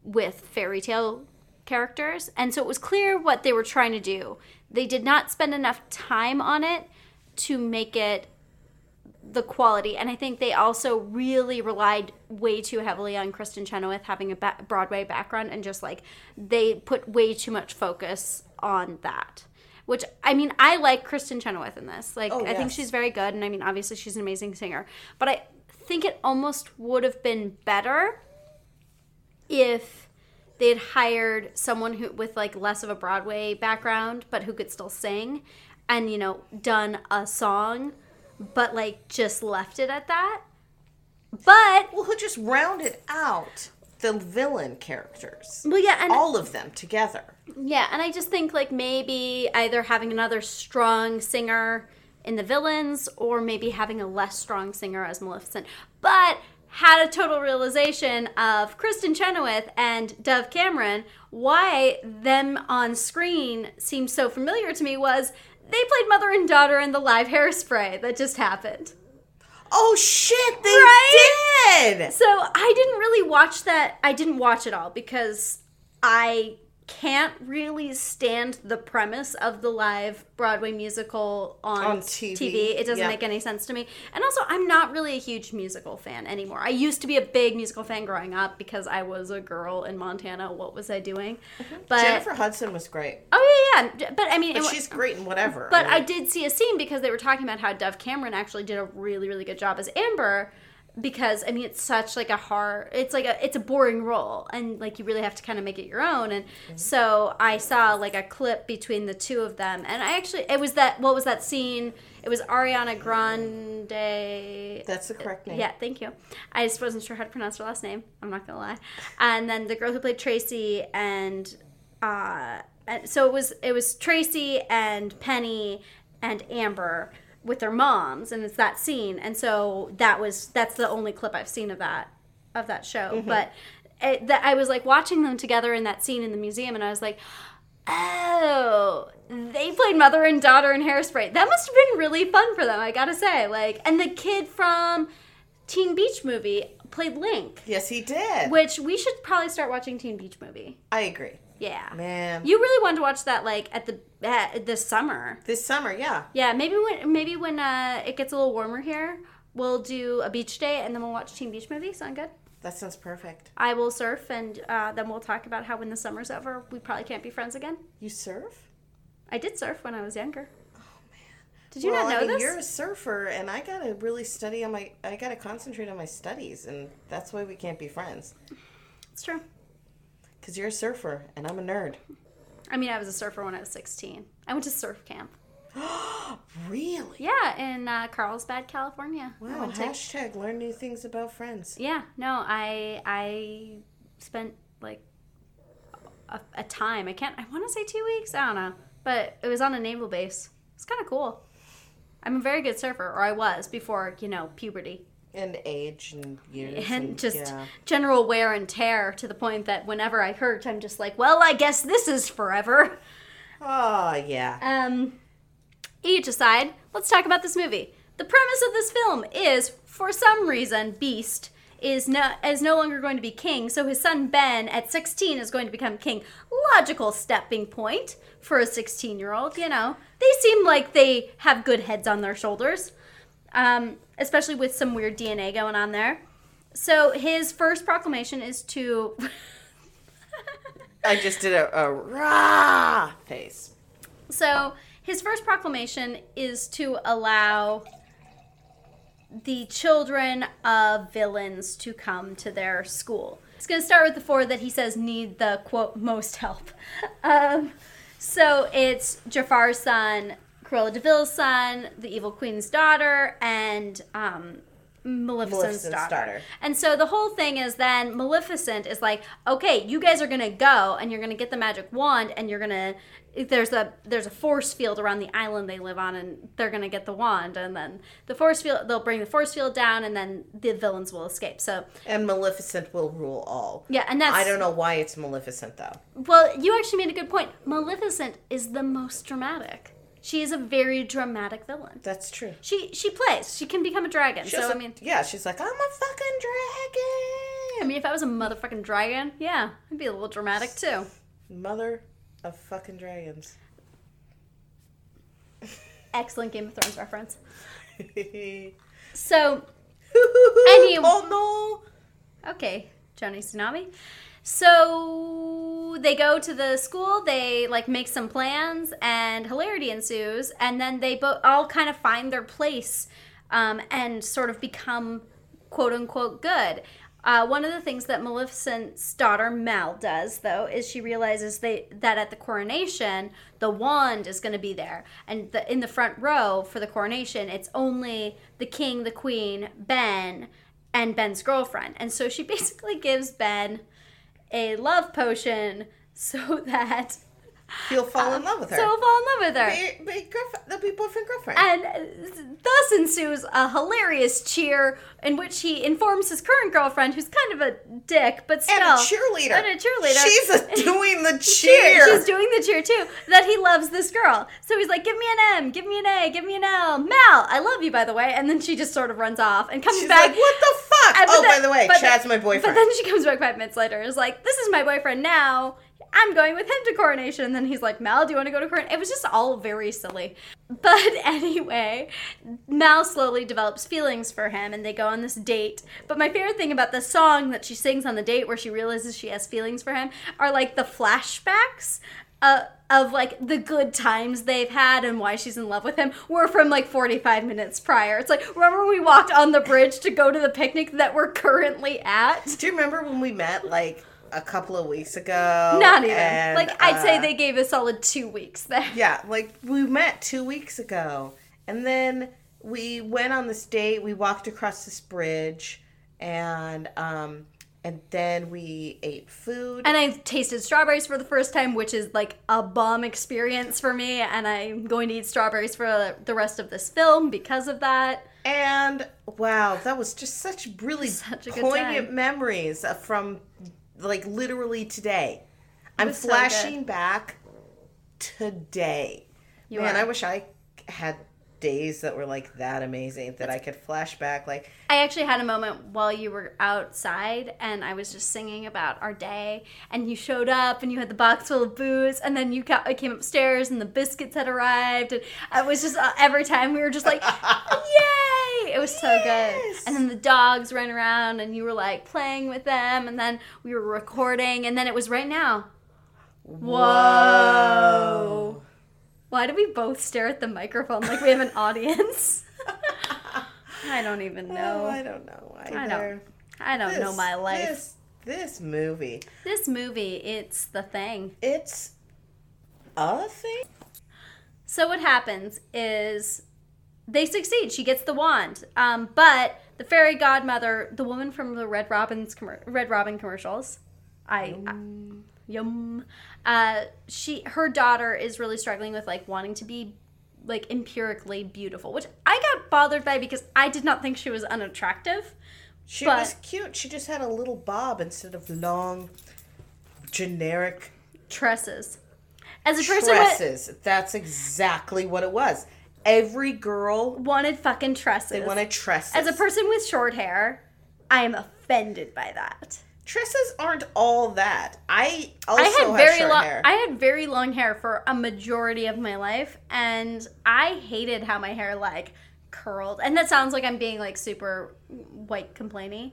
with fairy tale characters. And so it was clear what they were trying to do. They did not spend enough time on it to make it the quality. And I think they also really relied way too heavily on Kristin Chenoweth having a ba- Broadway background and just like they put way too much focus on that. Which I mean, I like Kristin Chenoweth in this. Like, Oh, I think she's very good, and I mean, obviously, she's an amazing singer. But I think it almost would have been better if they had hired someone who with like less of a Broadway background, but who could still sing, and you know, done a song, but like just left it at that. But Well, who just rounded out the villain characters? well, yeah, and All of them together. Yeah, and I just think like maybe either having another strong singer in the villains or maybe having a less strong singer as Maleficent. But had a total realization of Kristin Chenoweth and Dove Cameron, why them on screen seemed so familiar to me was they played mother and daughter in the live hairspray that just happened. Oh shit, they Right? did. So I didn't really watch that. I didn't watch it all because I can't really stand the premise of the live Broadway musical on, On TV, It doesn't yeah. make any sense to me. And also, I'm not really a huge musical fan anymore. I used to be a big musical fan growing up because I was a girl in Montana. What was I doing? Mm-hmm. But Jennifer Hudson was great. oh yeah, yeah. But I mean, But it she's great in whatever. but I mean, did see a scene because they were talking about how Dove Cameron actually did a really, really good job as Amber. Because I mean, it's such like a hard, it's like a, it's a boring role, and like you really have to kind of make it your own. And so I saw like a clip between the two of them, and I actually, it was that, what was that scene? It was Ariana Grande. That's the correct name. Yeah, thank you. I just wasn't sure how to pronounce her last name. I'm not gonna lie. And then the girl who played Tracy and uh, and so it was it was Tracy and Penny and Amber with their moms, and it's that scene. And so that was that's the only clip I've seen of that of that show. Mm-hmm. But it, that I was like watching them together in that scene in the museum, and I was like. Oh, they played mother and daughter in Hairspray. That must have been really fun for them, I gotta say. Like, and the kid from Teen Beach Movie played Link, Yes, he did. which we should probably start watching Teen Beach Movie. I agree. Yeah, Man. you really wanted to watch that like at the at this summer. this summer, yeah. Yeah, maybe when maybe when uh, it gets a little warmer here, we'll do a beach day and then we'll watch Teen Beach Movie. Sound good? That sounds perfect. I will surf and uh, then we'll talk about how when the summer's over, we probably can't be friends again. You surf? I did surf when I was younger. Oh man! Did you well, not know I mean, this? you're a surfer, and I gotta really study on my. I gotta concentrate on my studies, and that's why we can't be friends. It's true. Cause you're a surfer, and I'm a nerd. I mean, I was a surfer when I was 16. I went to surf camp. Really? Yeah, in uh, Carlsbad, California. Wow. to- Hashtag learn new things about friends. yeah, no, I I spent like a, a time. I can't. I want to say two weeks. I don't know, but it was on a naval base. It's kind of cool. I'm a very good surfer, or I was before you know puberty. And age and years. and just yeah. general wear and tear to the point that whenever I hurt, I'm just like, well, I guess this is forever. Oh, yeah. Um, each aside, let's talk about this movie. The premise of this film is, for some reason, Beast is no is no longer going to be king, so his son Ben at 16 is going to become king. Logical stepping point for a 16 year old, you know. They seem like they have good heads on their shoulders, um, especially with some weird DNA going on there. So his first proclamation is to I just did a, a rah face. So his first proclamation is to allow the children of villains to come to their school. It's going to start with the four that he says need the quote most help. Um, so it's Jafar's son, Cruella de Vil's son, the Evil Queen's daughter, and um, Maleficent's, Maleficent's daughter. daughter. And so the whole thing is then Maleficent is like, okay, you guys are gonna go and you're gonna get the magic wand and you're gonna there's a there's a force field around the island they live on and they're gonna get the wand and then the force field they'll bring the force field down and then the villains will escape. So And Maleficent will rule all. yeah, and that's I don't know why it's Maleficent, though. well, you actually made a good point. Maleficent is the most dramatic. She is a very dramatic villain. That's true. She she plays. She can become a dragon. She so also- I mean, yeah, she's like, I'm a fucking dragon. I mean, if I was a motherfucking dragon, yeah, I'd be a little dramatic too. Mother of fucking dragons. Excellent Game of Thrones reference. So Any- oh Okay, Johnny Tsunami. So they go to the school, they like make some plans, and hilarity ensues, and then they both all kind of find their place um, and sort of become quote unquote good. Uh, one of the things that Maleficent's daughter Mal does, though, is she realizes they, that at the coronation, the wand is going to be there, and the, in the front row for the coronation, it's only the king, the queen, Ben, and Ben's girlfriend. And so she basically gives Ben a love potion so that! He'll fall in love with her. so he'll fall in love with her. be, be they'll be boyfriend girlfriend. And uh, thus ensues a hilarious cheer in which he informs his current girlfriend, who's kind of a dick, but still And a cheerleader. and a cheerleader. She's a, doing the cheer. She's doing the cheer too. That he loves this girl. So he's like, "Give me an M, give me an A, give me an L." Mal, I love you, by the way. And then she just sort of runs off and comes She's back. like, what the fuck? And- but oh, then- by the way, Chad's then- my boyfriend. But then she comes back five minutes later. and Is like, "This is my boyfriend now." I'm going with him to coronation. And then he's like, Mal, do you want to go to coronation? It was just all very silly. But anyway, Mal slowly develops feelings for him and they go on this date. But my favorite thing about the song that she sings on the date where she realizes she has feelings for him are like the flashbacks uh, of like the good times they've had and why she's in love with him were from like 45 minutes prior. It's like, remember when we walked on the bridge to go to the picnic that we're currently at? Do you remember when we met like a couple of weeks ago? Not even. and, like, I'd say uh, they gave us all a solid two weeks there. Yeah, like we met two weeks ago, and then we went on this date. We walked across this bridge, and um, and then we ate food. And I tasted strawberries for the first time, which is like a bomb experience for me. And I'm going to eat strawberries for the rest of this film because of that. And wow, that was just such really Such poignant memories from like literally today. I'm was so flashing back today. You Man, are. I wish I had days that were like that amazing that I could flash back like I actually had a moment while you were outside and I was just singing about our day and you showed up and you had the box full of booze and then you ca- came upstairs and the biscuits had arrived and I was just uh, every time we were just like yay! It was so Yes. good and then the dogs ran around and you were like playing with them and then we were recording and then it was right now. Whoa why do we both stare at the microphone like we have an audience I don't even know Oh, I don't know either. I don't. I don't know my life. This, this movie, This movie, it's the thing. it's a thing. So what happens is they succeed. She gets the wand, um, but the fairy godmother, the woman from the Red Robin's commer- Red Robin commercials, I, I yum. Uh, she her daughter is really struggling with like wanting to be like empirically beautiful, which I got bothered by because I did not think she was unattractive. She But- was cute. She just had a little bob instead of long, generic Tresses. As a person with tresses. That's exactly what it was. Every girl wanted fucking tresses. they wanted tresses. As a person with short hair, I am offended by that. Tresses aren't all that. I also I had have very short long hair. I had very long hair for a majority of my life and I hated how my hair like curled. And that sounds like I'm being like super white complaining,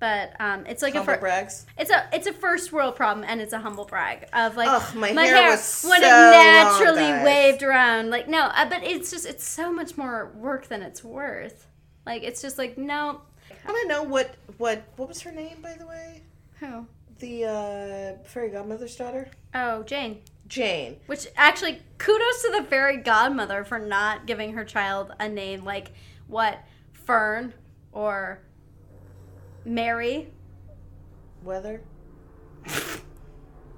but um it's like Humble a fir- brags. it's a it's a first world problem and it's a humble brag of like Ugh, my hair was when so it naturally guys. waved around like no uh, but it's just it's so much more work than it's worth like it's just like no I want to know what what what was her name by the way? Who The uh, fairy godmother's daughter, oh Jane Jane. Which actually, kudos to the fairy godmother for not giving her child a name like what Fern or Mary. Weather,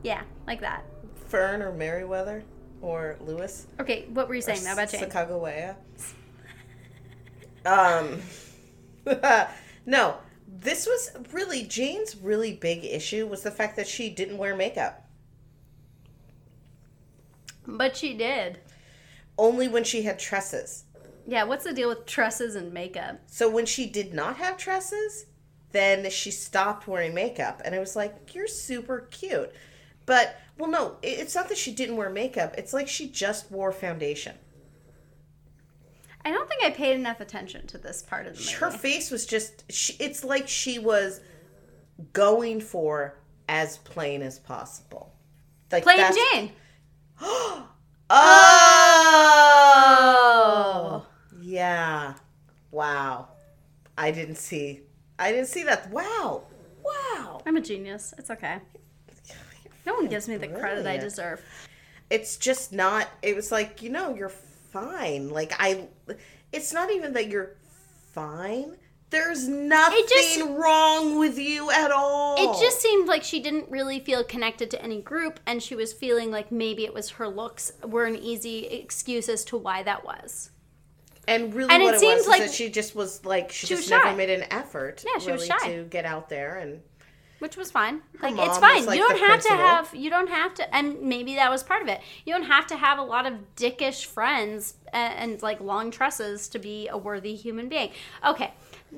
Yeah, like that. Fern or Merryweather or Lewis. Okay, what were you saying now about Jane? Sacagawea. Um, no, this was really Jane's really big issue was the fact that she didn't wear makeup. But she did. Only when she had tresses. Yeah, what's the deal with tresses and makeup? So when she did not have tresses, then she stopped wearing makeup. And I was like, you're super cute. But, well, no, it's not that she didn't wear makeup. It's like she just wore foundation. I don't think I paid enough attention to this part of the movie. Her face was just, she, it's like she was going for as plain as possible. Like Plain that's- Jane. Oh! oh! Yeah. Wow. I didn't see. I didn't see that. Wow. Wow. I'm a genius. It's okay. No one gives me the credit I deserve. It's just not. It was like you know you're fine. Like I. It's not even that you're fine. There's nothing just- wrong with you at all. It just seemed like she didn't really feel connected to any group, and she was feeling like maybe it was her looks were an easy excuse as to why that was. and really and what it it, was like is that she just was like she, she just was never made an effort. Yeah, she was really shy. to get out there and which was fine. Like it's fine. like, you don't have to have. You don't have to. And maybe that was part of it. You don't have to have a lot of dickish friends and, and like long tresses to be a worthy human being. Okay,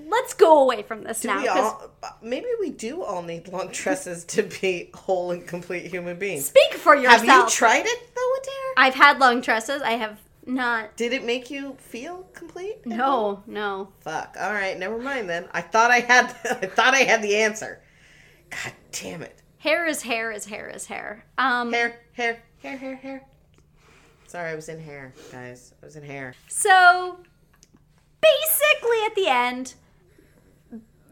let's go away from this do now. we all? Maybe we do all need long tresses to be whole and complete human beings. Speak for yourself. Have you tried it though, Adair? I've had long tresses. I have not. Did it make you feel complete? No, no. Fuck. All right, never mind then. I thought I had. I thought I had the answer. God damn it. Hair is hair is hair is hair. Um, Hair, hair, hair, hair, hair. Sorry, I was in hair, guys. I was in hair. So basically, at the end,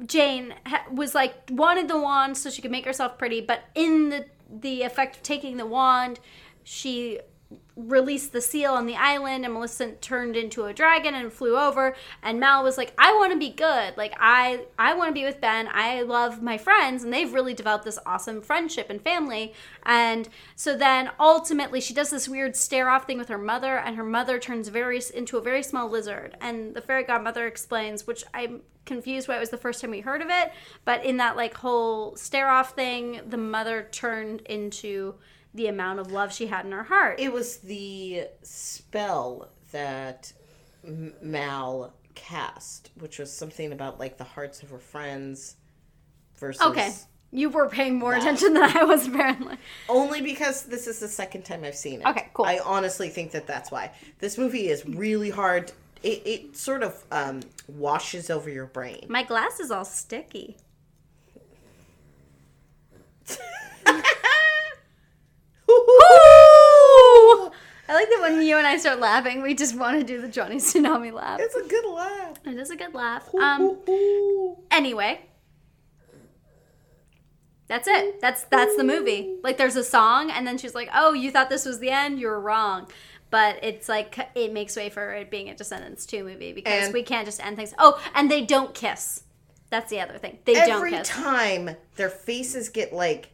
Jane was like wanted the wand so she could make herself pretty, but in the the effect of taking the wand, she released the seal on the island and Maleficent turned into a dragon and flew over. And Mal was like I want to be good. Like I I want to be with Ben. I love my friends. And they've really developed this awesome friendship and family. And so then ultimately she does this weird stare off thing with her mother and her mother turns very into a very small lizard. And the fairy godmother explains which I'm confused why it was the first time we heard of it but in that like whole stare off thing the mother turned into the amount of love she had in her heart It was the spell that M- Mal cast, which was something about like the hearts of her friends versus. Okay. You were paying more attention than I was, apparently. Only because this is the second time I've seen it. Okay, cool. I honestly think that that's why this movie is really hard. It, it sort of um, washes over your brain. My glass is all sticky. I like that when you and I start laughing, we just want to do the Johnny Tsunami laugh. It's a good laugh. It is a good laugh. Um. Anyway, that's it. That's that's the movie. Like, there's a song, and then she's like, "Oh, you thought this was the end? You're wrong." But it's like it makes way for it being a Descendants 2 movie because And- we can't just end things. Oh, and they don't kiss. That's the other thing. They don't Every kiss. time their faces get like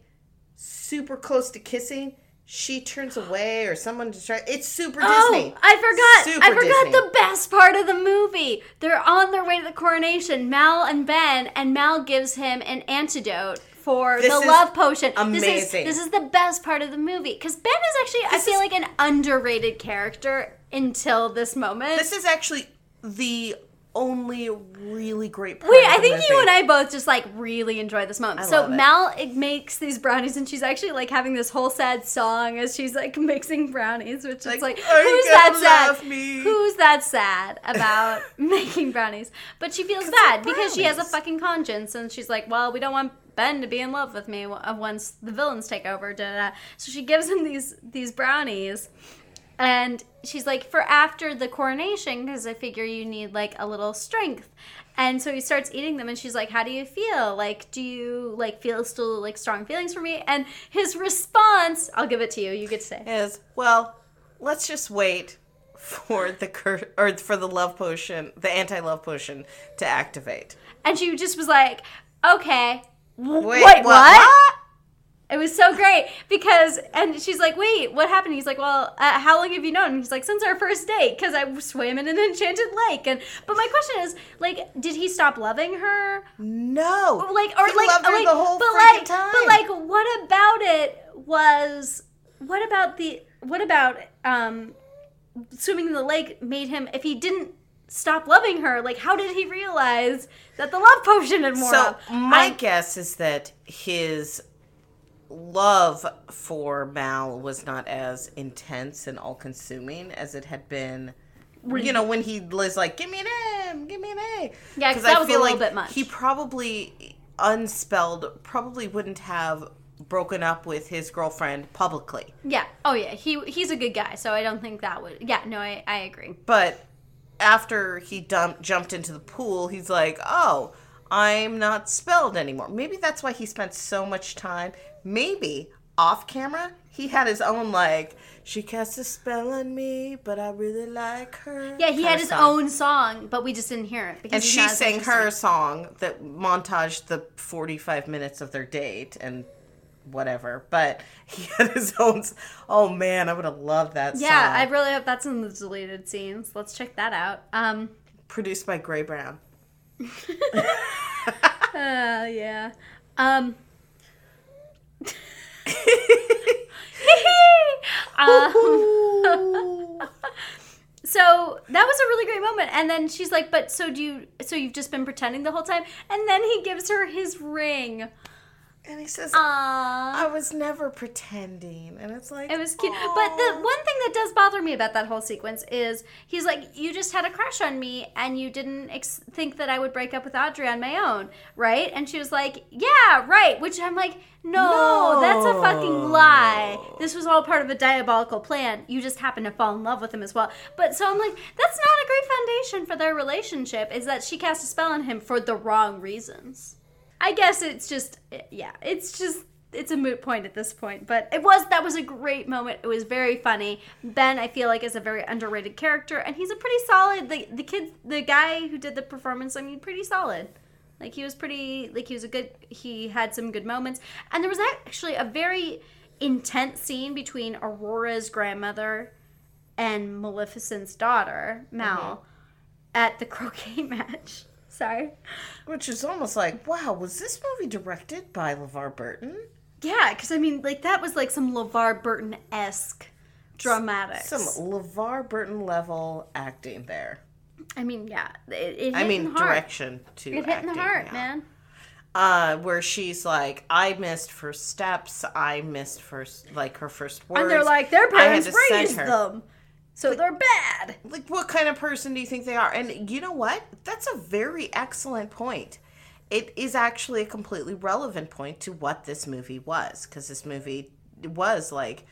super close to kissing, she turns away or someone distracts. It's super Oh, Disney. I forgot. Super I forgot Disney. the best part of the movie. They're on their way to the coronation, Mal and Ben, and Mal gives him an antidote for This the love potion. amazing. This is, this is the best part of the movie because Ben is actually, I feel is- like, an underrated character until this moment. This is actually the only really great part. Wait, I think you and I both just like really enjoy this moment. I so love it. Mal it makes these brownies, and she's actually like having this whole sad song as she's like mixing brownies, which is Like, like, who's that sad? me?" Who's that sad about making brownies? But she feels bad because she has a fucking conscience, and she's like, well, we don't want Ben to be in love with me once the villains take over. Da, da, da. So she gives him these these brownies. And she's like, for after the coronation, because I figure you need like a little strength. And so he starts eating them, and she's like, "How do you feel? Like, do you like feel still like strong feelings for me?" And his response, I'll give it to you. You get to say. is well. Let's just wait for the cur- or for the love potion, the anti-love potion, to activate. And she just was like, "Okay, Wait, wait, what?" what? It was so great because, and she's like, "Wait, what happened?" He's like, "Well, uh, how long have you known?" And he's like, "Since our first date, because I swam in an enchanted lake." And but my question is, like, did he stop loving her? No, like or He like loved her like the whole but like time. but like what about it was what about the what about um swimming in the lake made him if he didn't stop loving her like how did he realize that the love potion had worn So off my I- guess is that his love for Mal was not as intense and all-consuming as it had been. You know, when he was like, "Give me an M, give me an A." Yeah, 'cause 'Cause that was a little bit much. He probably unspelled probably wouldn't have broken up with his girlfriend publicly, yeah oh yeah he he's a good guy so i don't think that would yeah no i, I agree but after he dumped, jumped into the pool, he's like, "Oh, I'm not spelled anymore." Maybe that's why he spent so much time. Maybe off camera, he had his own like, "She cast a spell on me, but I really like her." yeah he had his song. own song but we just didn't hear it because and she sang her song that montaged the 45 minutes of their date and whatever. But he had his own. Oh man, I would have loved that song. yeah song. i really hope that's in the deleted scenes let's check that out um Produced by Gray Brown. Uh, yeah. Um. um, so that was a really great moment, and then she's like, "But so do you? So you've just been pretending the whole time?" And then he gives her his ring. And he says, Aww. I was never pretending. And it's like, It was cute. But the one thing that does bother me about that whole sequence is he's like, You just had a crush on me and you didn't ex- think that I would break up with Audrey on my own, right? And she was like, Yeah, right. Which I'm like, No, that's a fucking lie. This was all part of a diabolical plan. You just happened to fall in love with him as well. But so I'm like, That's not a great foundation for their relationship, is that she cast a spell on him for the wrong reasons. I guess it's just yeah, it's just it's a moot point at this point, but it was that was a great moment. It was very funny. Ben, I feel like is a very underrated character, and he's a pretty solid. The the kid, the guy who did the performance, I mean, pretty solid. Like he was pretty, like he was a good. He had some good moments, and there was actually a very intense scene between Aurora's grandmother and Maleficent's daughter, Mal, mm-hmm. at the croquet match. Sorry. which is almost like, wow, was this movie directed by LeVar Burton? Yeah, because I mean, like that was like some LeVar Burton esque dramatics. Some LeVar Burton level acting there. I mean, yeah, it, it I mean, the heart. direction to It hit in the heart, yeah. man. uh, where she's like, I missed first steps. I missed first, like her first words. And they're like, their parents raised them, so they're bad. Like, what kind of person do you think they are? And you know what? That's a very excellent point. It is actually a completely relevant point to what this movie was, because this movie was like,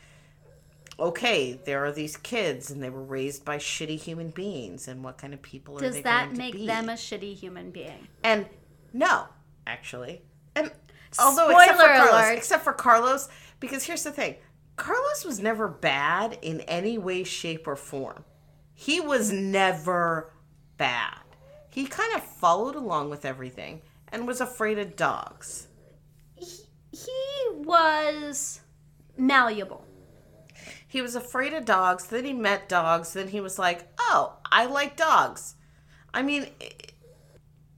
okay, there are these kids, and they were raised by shitty human beings, and what kind of people are Does they that going to make be? them a shitty human being? And no, actually. And although except for Spoiler Carlos, alert. except for Carlos, because here's the thing. Carlos was never bad in any way, shape, or form. He was never bad. He kind of followed along with everything and was afraid of dogs. He was malleable. He was afraid of dogs. Then he met dogs. Then he was like, "Oh, I like dogs." I mean,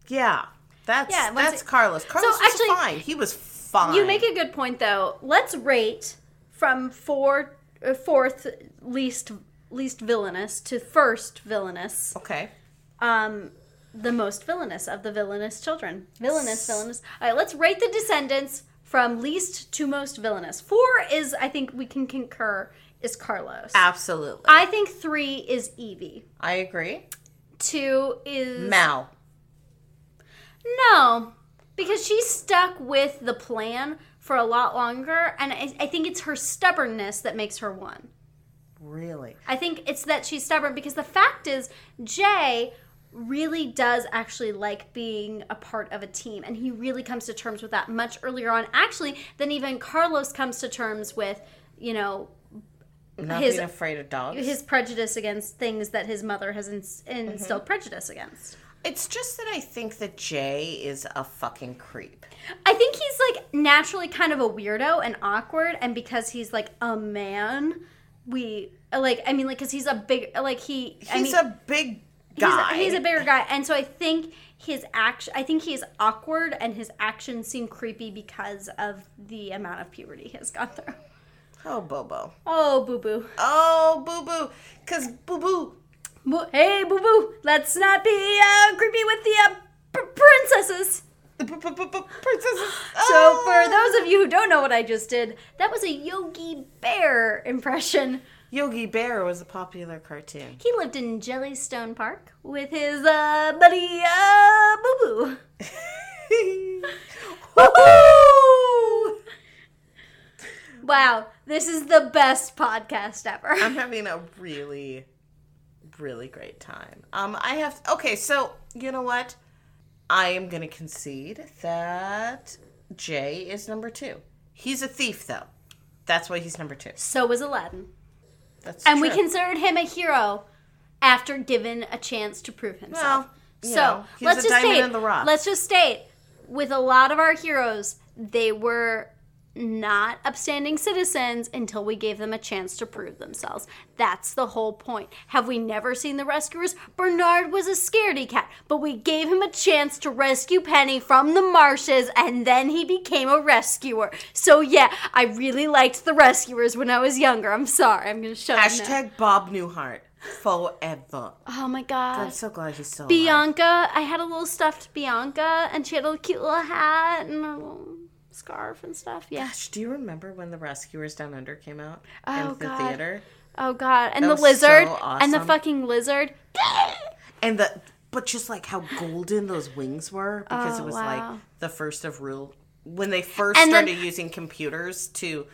yeah, that's Yeah, that's it- Carlos. Carlos was actually, fine. He was fine. You make a good point though. Let's rate from four, uh, fourth least least villainous to first villainous. okay. Um, the most villainous of the villainous children. Villainous, villainous. All right, let's rate the descendants from least to most villainous. Four is, I think, we can concur, is Carlos. Absolutely, I think three is Evie. I agree. Two is Mal. No, because she's stuck with the plan for a lot longer, and I, I think it's her stubbornness that makes her one. Really? I think it's that she's stubborn because the fact is, Jay really does actually like being a part of a team, and he really comes to terms with that much earlier on, actually, than even Carlos comes to terms with, you know, Not His- being afraid of dogs. his prejudice against things that his mother has ins- instilled mm-hmm. prejudice against. It's just that I think that Jay is a fucking creep. I think he's like naturally kind of a weirdo and awkward, and because he's like a man, we like. I mean, like, because he's a big, like he. I He's mean, a big he's a- guy. He's a, bigger guy, and so I think his action. I think he's awkward, and his actions seem creepy because of the amount of puberty he has gone through. Oh, Bobo. Oh, boo boo. Oh, Boo Boo. Because Boo Boo. Hey, boo boo. Let's not be uh, creepy with the uh, p- princesses. The p- p- p- p- princesses. So, for those of you who don't know what I just did, that was a Yogi Bear impression. Yogi Bear was a popular cartoon. He lived in Jellystone Park with his uh, buddy uh, Boo Boo. Wow, this is the best podcast ever. I'm having a really, really great time. Um, I have okay. So you know what? I am gonna concede that Jay is number two. He's a thief, though. That's why he's number two. So was Aladdin. That's And we considered him a hero after given a chance to prove himself. Well, so know, he's let's a just state, in the rough. let's just state, with a lot of our heroes, they were not upstanding citizens until we gave them a chance to prove themselves. That's the whole point. Have we never seen the rescuers? Bernard was a scaredy cat, but we gave him a chance to rescue Penny from the marshes and then he became a rescuer. So yeah, I really liked the rescuers when I was younger. I'm sorry. I'm going to shut up now. Hashtag Bob Newhart forever. Oh my god. I'm so glad still alive. Bianca, I had a little stuffed Bianca, and she had a cute little hat and scarf and stuff. Yeah. Gosh, do you remember when the Rescuers Down Under came out Oh, in the God. theater? Oh god, and That the lizard, so and the fucking lizard. And the but just like how golden those wings were because Oh, it was wow. like the first of real when they first And then- started using computers to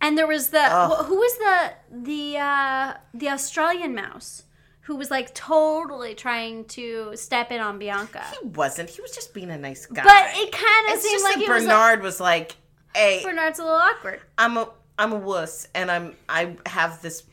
And there was the wh- who was the the uh, the Australian mouse who was like totally trying to step in on Bianca, he wasn't he was just being a nice guy but it kind of seemed like that it was. Bernard was like hey Bernard's a little awkward. I'm a I'm a wuss and I'm I have this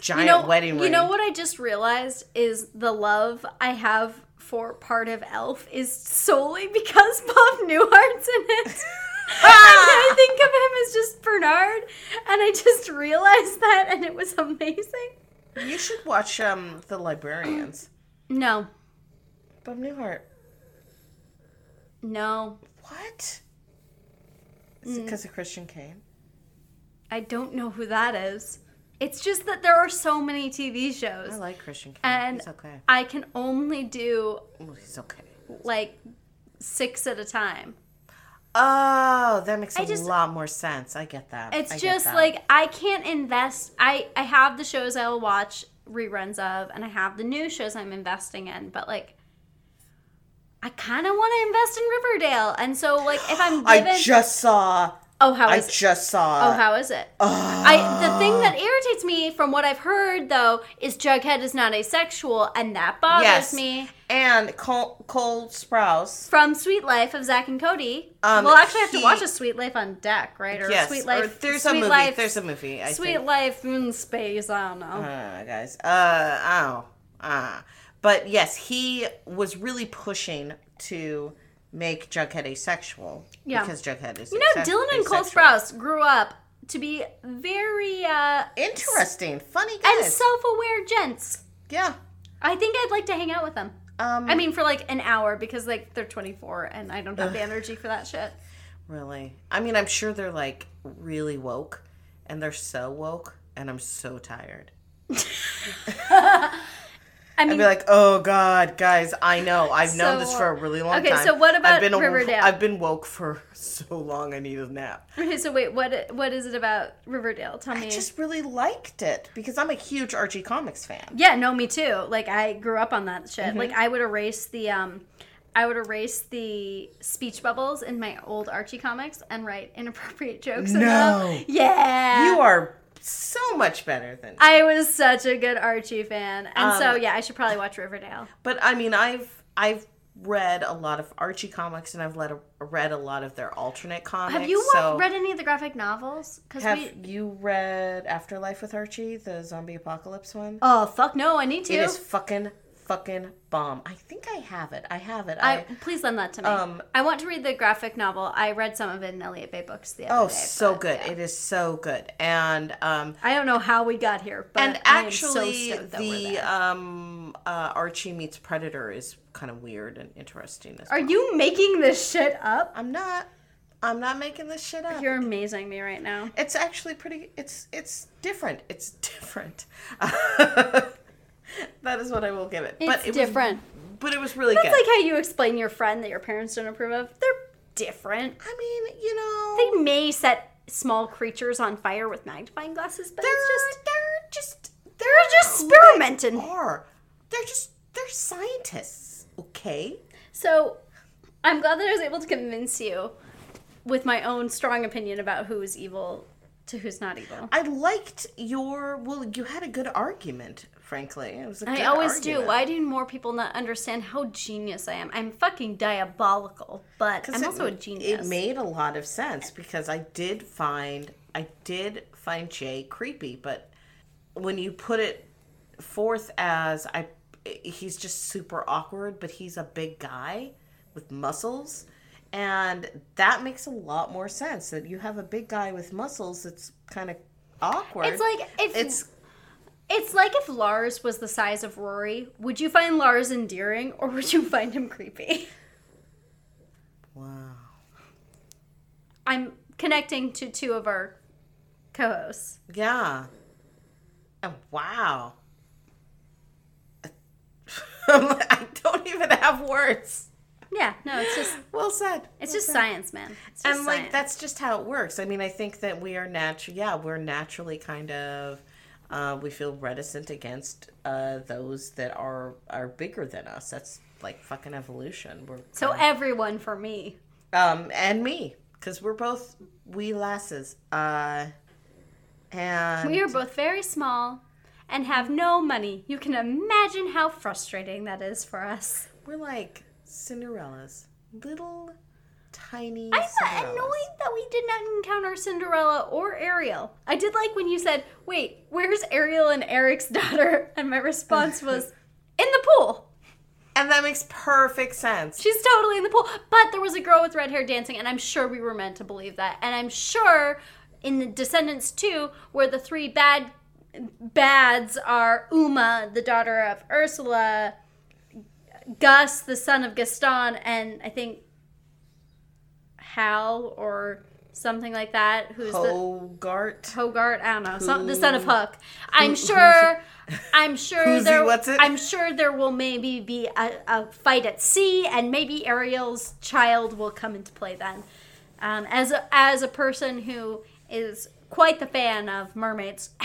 giant You know, wedding ring you know what I just realized is the love I have for part of Elf is solely because Bob Newhart's in it. Ah! and I think of him as just Bernard, and I just realized that, and it was amazing. You should watch um the librarians No, Bob Newhart. No, what? Is it because of Christian Kane? I don't know who that is. It's just that there are so many TV shows, I like Christian Kane. And he's okay. I can only do Oh, he's okay. like six at a time. Oh, that makes a I just- lot more sense. I get that. It's I just that. like I can't invest. I I have the shows I'll watch reruns of, and I have the new shows I'm investing in. But like, I kind of want to invest in Riverdale, and so like if I'm given, I just saw. Oh how I is it? just saw. Oh, how is it? I the thing that irritates me from what I've heard though is Jughead is not asexual, and that bothers yes. me. And Cole, Cole Sprouse. From Suite Life of Zack and Cody. Um, well, actually, I have to watch a Suite Life on Deck, right? Or Yes. Sweet or Life. there's a movie. Life, There's a movie. I Sweet think. Life in space. I don't know. Uh, guys. Uh, ow. Ah. But yes, he was really pushing to make Jughead asexual. Yeah. Because Jughead is. You know, Dylan and Cole Sprouse grew up to be very uh, Interesting, funny and self-aware gents. yeah. I think I'd like to hang out with them. Um, I mean, for like an hour because like they're 24 and I don't have the energy for that shit. really. I mean, I'm sure they're like really woke, and they're so woke, and I'm so tired. I I'd be like, "Oh God, guys, I know. I've known this for a really long okay, time. so what about I've been a- Riverdale? I've been woke for so long. I need a nap. okay, so wait, what what is it about Riverdale? Tell me. I just really liked it because I'm a huge Archie comics fan. Yeah, no, me too. Like I grew up on that shit. Mm-hmm. Like I would erase the um I would erase the speech bubbles in my old Archie comics and write inappropriate jokes in No. them. Yeah. You are so much better than. I was such a good Archie fan. And so Um, yeah, I should probably watch Riverdale. But I mean, I've I've read a lot of Archie comics, and I've read a, read a lot of their alternate comics. Have you so read any of the graphic novels? Cuz Have we you read Afterlife with Archie, the zombie apocalypse one? Oh, fuck no, I need to. It is fucking fucking bomb. I think I have it. I have it. I, I, please lend that to me. Um, I want to read the graphic novel. I read some of it in Elliott Bay books the other oh, day. so but, good. yeah. It is so good. And um I don't know how we got here, but and actually so stoked that we're the um uh Archie meets Predator is kind of weird and interesting as Are well. you making this shit up? I'm not I'm not making this shit up. You're amazing me right now. It's actually pretty. It's it's different. It's different. that is what I will give it. It's but it different. Was, but it was really That's good. like how you explain your friend that your parents don't approve of. They're different. I mean, you know, They may set small creatures on fire with magnifying glasses, but they're it's just they're just they're, just experimenting. They are they're just they're scientists? Okay. so. I'm glad that I was able to convince you with my own strong opinion about who's evil to who's not evil. I liked your well. You had a good argument. Frankly, it was. A I good always do. Why do more people not understand how genius I am? I'm fucking diabolical, but I'm it- also a genius. It made a lot of sense because I did find I did find Jay creepy, but when you put it forth as I he's just super awkward, but he's a big guy with muscles. And that makes a lot more sense that you have a big guy with muscles that's kind of awkward. It's like if it's It's like if Lars was the size of Rory. Would you find Lars endearing or would you find him creepy? wow. I'm connecting to two of our co-hosts. Yeah. And wow. I don't even have words. Yeah, no, it's just Well said. it's Well just said. science, man. It's just and like science. that's just how it works. I mean, I think that we are natural. Yeah, we're naturally kind of. Uh, we feel reticent against uh, those that are are bigger than us. That's like fucking evolution. We're so kinda- everyone for me. um and me because we're both wee lasses. Uh, and We are both very small and have no money. You can imagine how frustrating that is for us. we're like Cinderellas, little tiny. I'm Cinderellas. annoyed that we did not encounter Cinderella or Ariel. I did like when you said, "Wait, where's Ariel and Eric's daughter?" And my response was, "In the pool." and that makes perfect sense. She's totally in the pool. But there was a girl with red hair dancing, and I'm sure we were meant to believe that. And I'm sure in the Descendants 2, where the three bad bads are Uma, the daughter of Ursula, Gus, the son of Gaston, and I think Hal or something like that, who's the Hogart. Hogart, I don't know, some, the son of Hook. I'm sure. I'm sure there. what's it? I'm sure there will maybe be a, a fight at sea, and maybe Ariel's child will come into play then. Um, as a, as a person who is quite the fan of mermaids,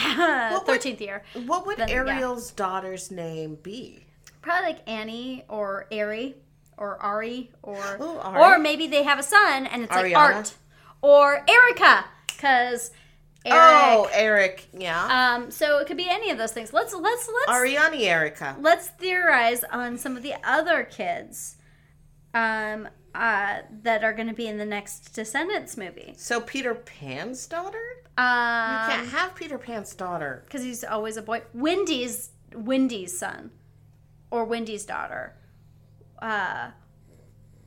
thirteenth year, What would Then, yeah. Ariel's daughter's name be? probably like Annie or Ari or Ari or Ooh, Ari. or maybe they have a son and it's like Art or Erica because Eric. Oh, Eric. Yeah. Um, so it could be any of those things. Let's let's let's Ariani Erica. let's theorize on some of the other kids um, uh, that are going to be in the next Descendants movie. So Peter Pan's daughter? You Um, can't have Peter Pan's daughter. because he's always a boy. Wendy's Wendy's son or Wendy's daughter. Uh,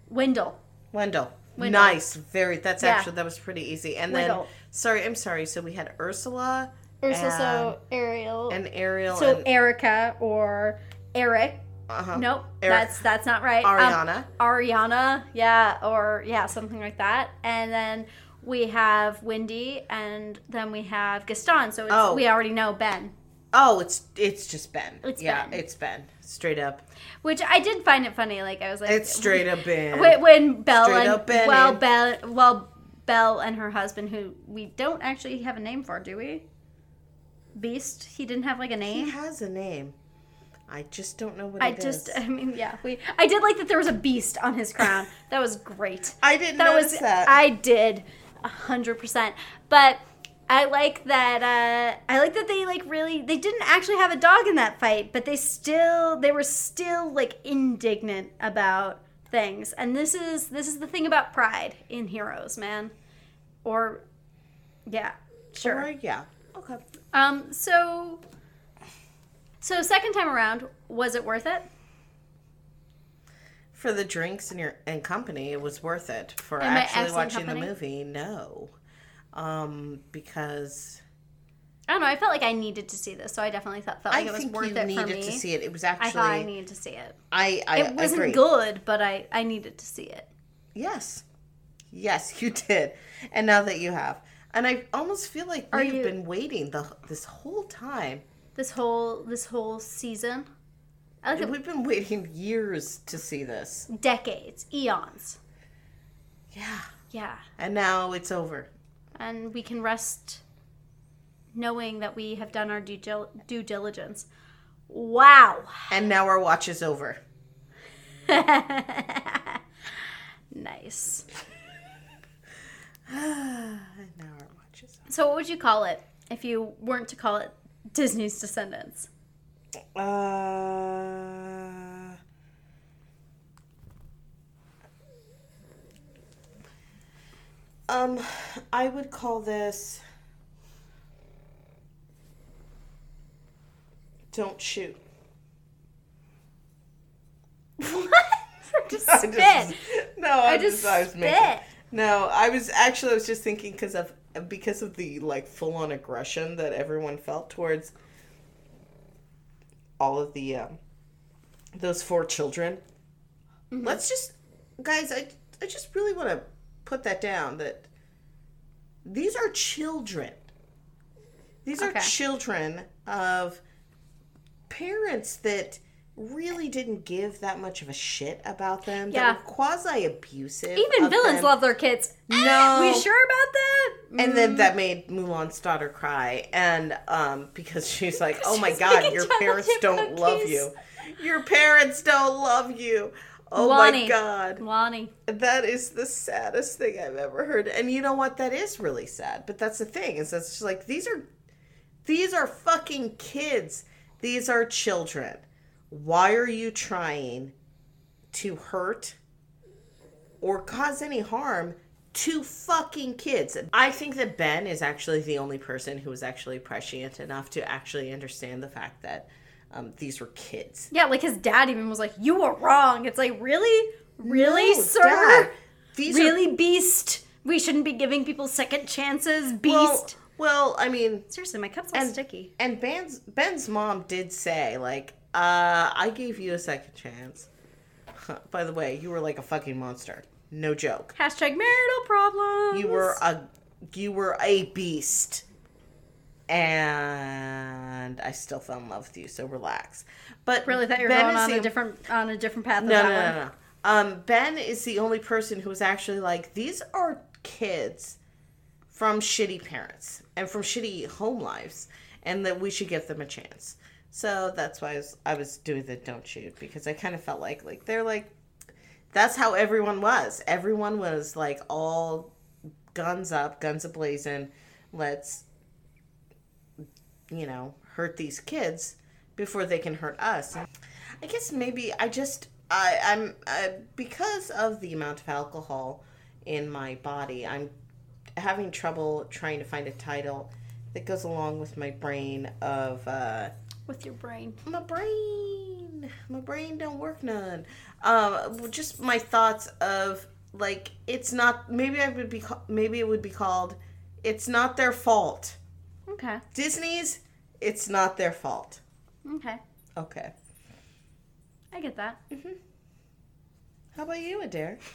Wendell. Wendell. Wendell. Nice. Very. That's Yeah. actually that was pretty easy. And then Sorry, I'm sorry. So we had Ursula, Ursula, and, so Ariel. and Ariel, so and Erica or Eric. uh-huh. Nope, Eric- that's that's not right. Um, Ariana. Ariana, yeah, or yeah, something like that. And then we have Wendy, and then we have Gaston. So it's, Oh. we already know Ben, oh, it's it's just Ben. It's yeah, Ben. it's Ben. Straight up. which I did find it funny. Like I was like, It's straight up Ben. when, when Belle Straight and up Ben well Belle well Belle and her husband, who we don't actually have a name for, do we? Beast. He didn't have like a name. He has a name. I just don't know what I it just, is. I mean, yeah, we. I did like that there was a beast on his crown. that was great. I didn't that notice was that. I did, a hundred percent. But I like that. Uh, I like that they like really. They didn't actually have a dog in that fight, but they still they were still like indignant about things. And this is this is the thing about pride in heroes, man. Or, yeah, sure. Or, yeah. Okay. Um. So. So second time around, was it worth it? For the drinks and your and company, it was worth it. For actually watching the movie, no. Um, because I don't know. I felt like I needed to see this, so I definitely thought felt like I it was think worth you it for needed me. to see it. It was actually I thought I needed to see it. I, I It wasn't agree. good, but I I needed to see it. Yes. Yes, you did. And now that you have. And I almost feel like Are we've you- been waiting the this whole time. This whole this whole season, I like. We've been waiting years to see this. decades, eons. Yeah. Yeah, And now it's over. And we can rest knowing that we have done our due, dil- due diligence. Wow. And now our watch is over. nice. and now our watch is So, what would you call it if you weren't to call it Disney's Descendants? Uh Um, I would call this Don't shoot. What? just I spit. just- no, I, I just just, I was making. No, I was actually I was just thinking because of because of the like full on aggression that everyone felt towards all of the um, those four children. Mm-hmm. Let's just guys, I I just really want to put that down that these are children. These are children of parents that really didn't give that much of a shit about them. Yeah. Quasi abusive. Even villains them. love their kids. No. we sure about that? And then that made Mulan's daughter cry, and um, because she's like, "Oh my God, your parents don't love you. Your parents don't love you. Oh Lonnie. my God, Lonnie. that is the saddest thing I've ever heard. And you know what? That is really sad. But that's the thing is that's just like these are, these are fucking kids. These are children. Why are you trying to hurt or cause any harm to fucking kids. I think that Ben is actually the only person who was actually prescient enough to actually understand the fact that um, these were kids. Yeah, like his dad even was like, "You were wrong." It's like, really, really, No, sir, Dad, these are really, beast. We shouldn't be giving people second chances, beast. well, well, I mean, Seriously, my cup's all and sticky. and Ben's Ben's mom did say like, uh, I gave you a second chance. Huh, By the way, you were like a fucking monster. No joke. Hashtag marital problems. You were a you were a beast. And I still fell in love with you, so relax. But really thought you were Ben going on the- a different on a different path. No, than no, that no, no. Um, Ben is the only person who was actually like, these are kids from shitty parents and from shitty home lives, and that we should give them a chance. So that's why I was, I was doing the don't shoot because I kind of felt like like they're like that's how everyone was. Everyone was like all guns up, guns ablazing. Let's you know hurt these kids before they can hurt us. I guess maybe I just I I'm uh, because of the amount of alcohol in my body, I'm having trouble trying to find a title that goes along with my brain of uh With your brain. my brain my brain don't work none um just my thoughts of like it's not maybe i would be maybe it would be called It's not their fault. Okay. Disney's, it's not their fault. Okay. Okay. I get that. Mm-hmm. How about you, Adair?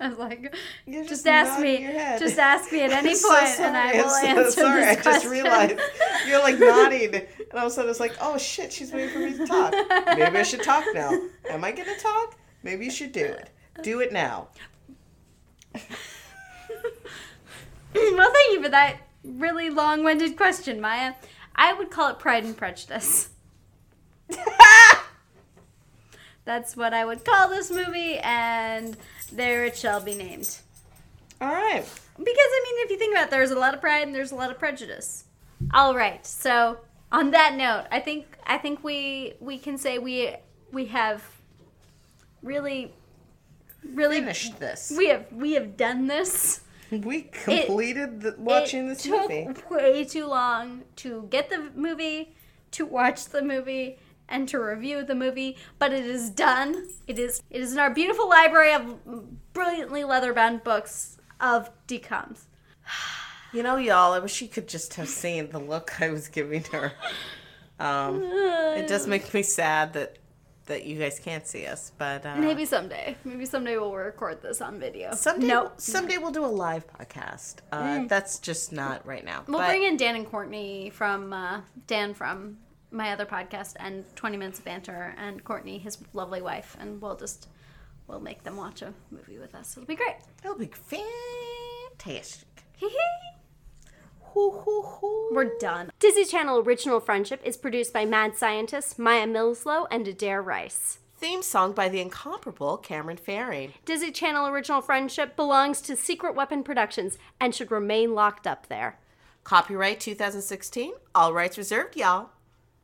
I was like, You're just, ask me. Just ask me at any point, so and I sorry. I'm will so answer sorry. this I just question. realized you're like nodding, and all of a sudden it's like, oh shit, she's waiting for me to talk. Maybe I should talk now. Am I gonna talk? Maybe you should do it. Do it now. well, thank you for that really long-winded question, Maya. I would call it Pride and Prejudice. That's what I would call this movie, and there it shall be named. All right. Because I mean, if you think about it, there's a lot of pride and there's a lot of prejudice. All right. So on that note, I think I think we we can say we we have really really Finished this. we have we have done this. We completed the, watching it this took movie. way too long to get the movie, to watch the movie, and to review the movie, but it is done. It is it is in our beautiful library of brilliantly leather-bound books of DCOMs. You know, y'all, I wish you could just have seen the look I was giving her. Um, it does make me sad that that you guys can't see us, but uh, Maybe someday. Maybe someday we'll record this on video. someday. No. someday we'll do a live podcast. Uh, That's just not right now. We'll but bring in Dan and Courtney from uh, Dan from my other podcast and 20 Minutes of Banter and Courtney, his lovely wife, and we'll just we'll make them watch a movie with us. It'll be great. It'll be fantastic. We're done. Disney Channel Original Friendship is produced by mad scientists Maya Millslow and Adair Rice. Theme song by the incomparable Cameron Faring. Disney Channel Original Friendship belongs to Secret Weapon Productions and should remain locked up there. Copyright 2016. All rights reserved, y'all.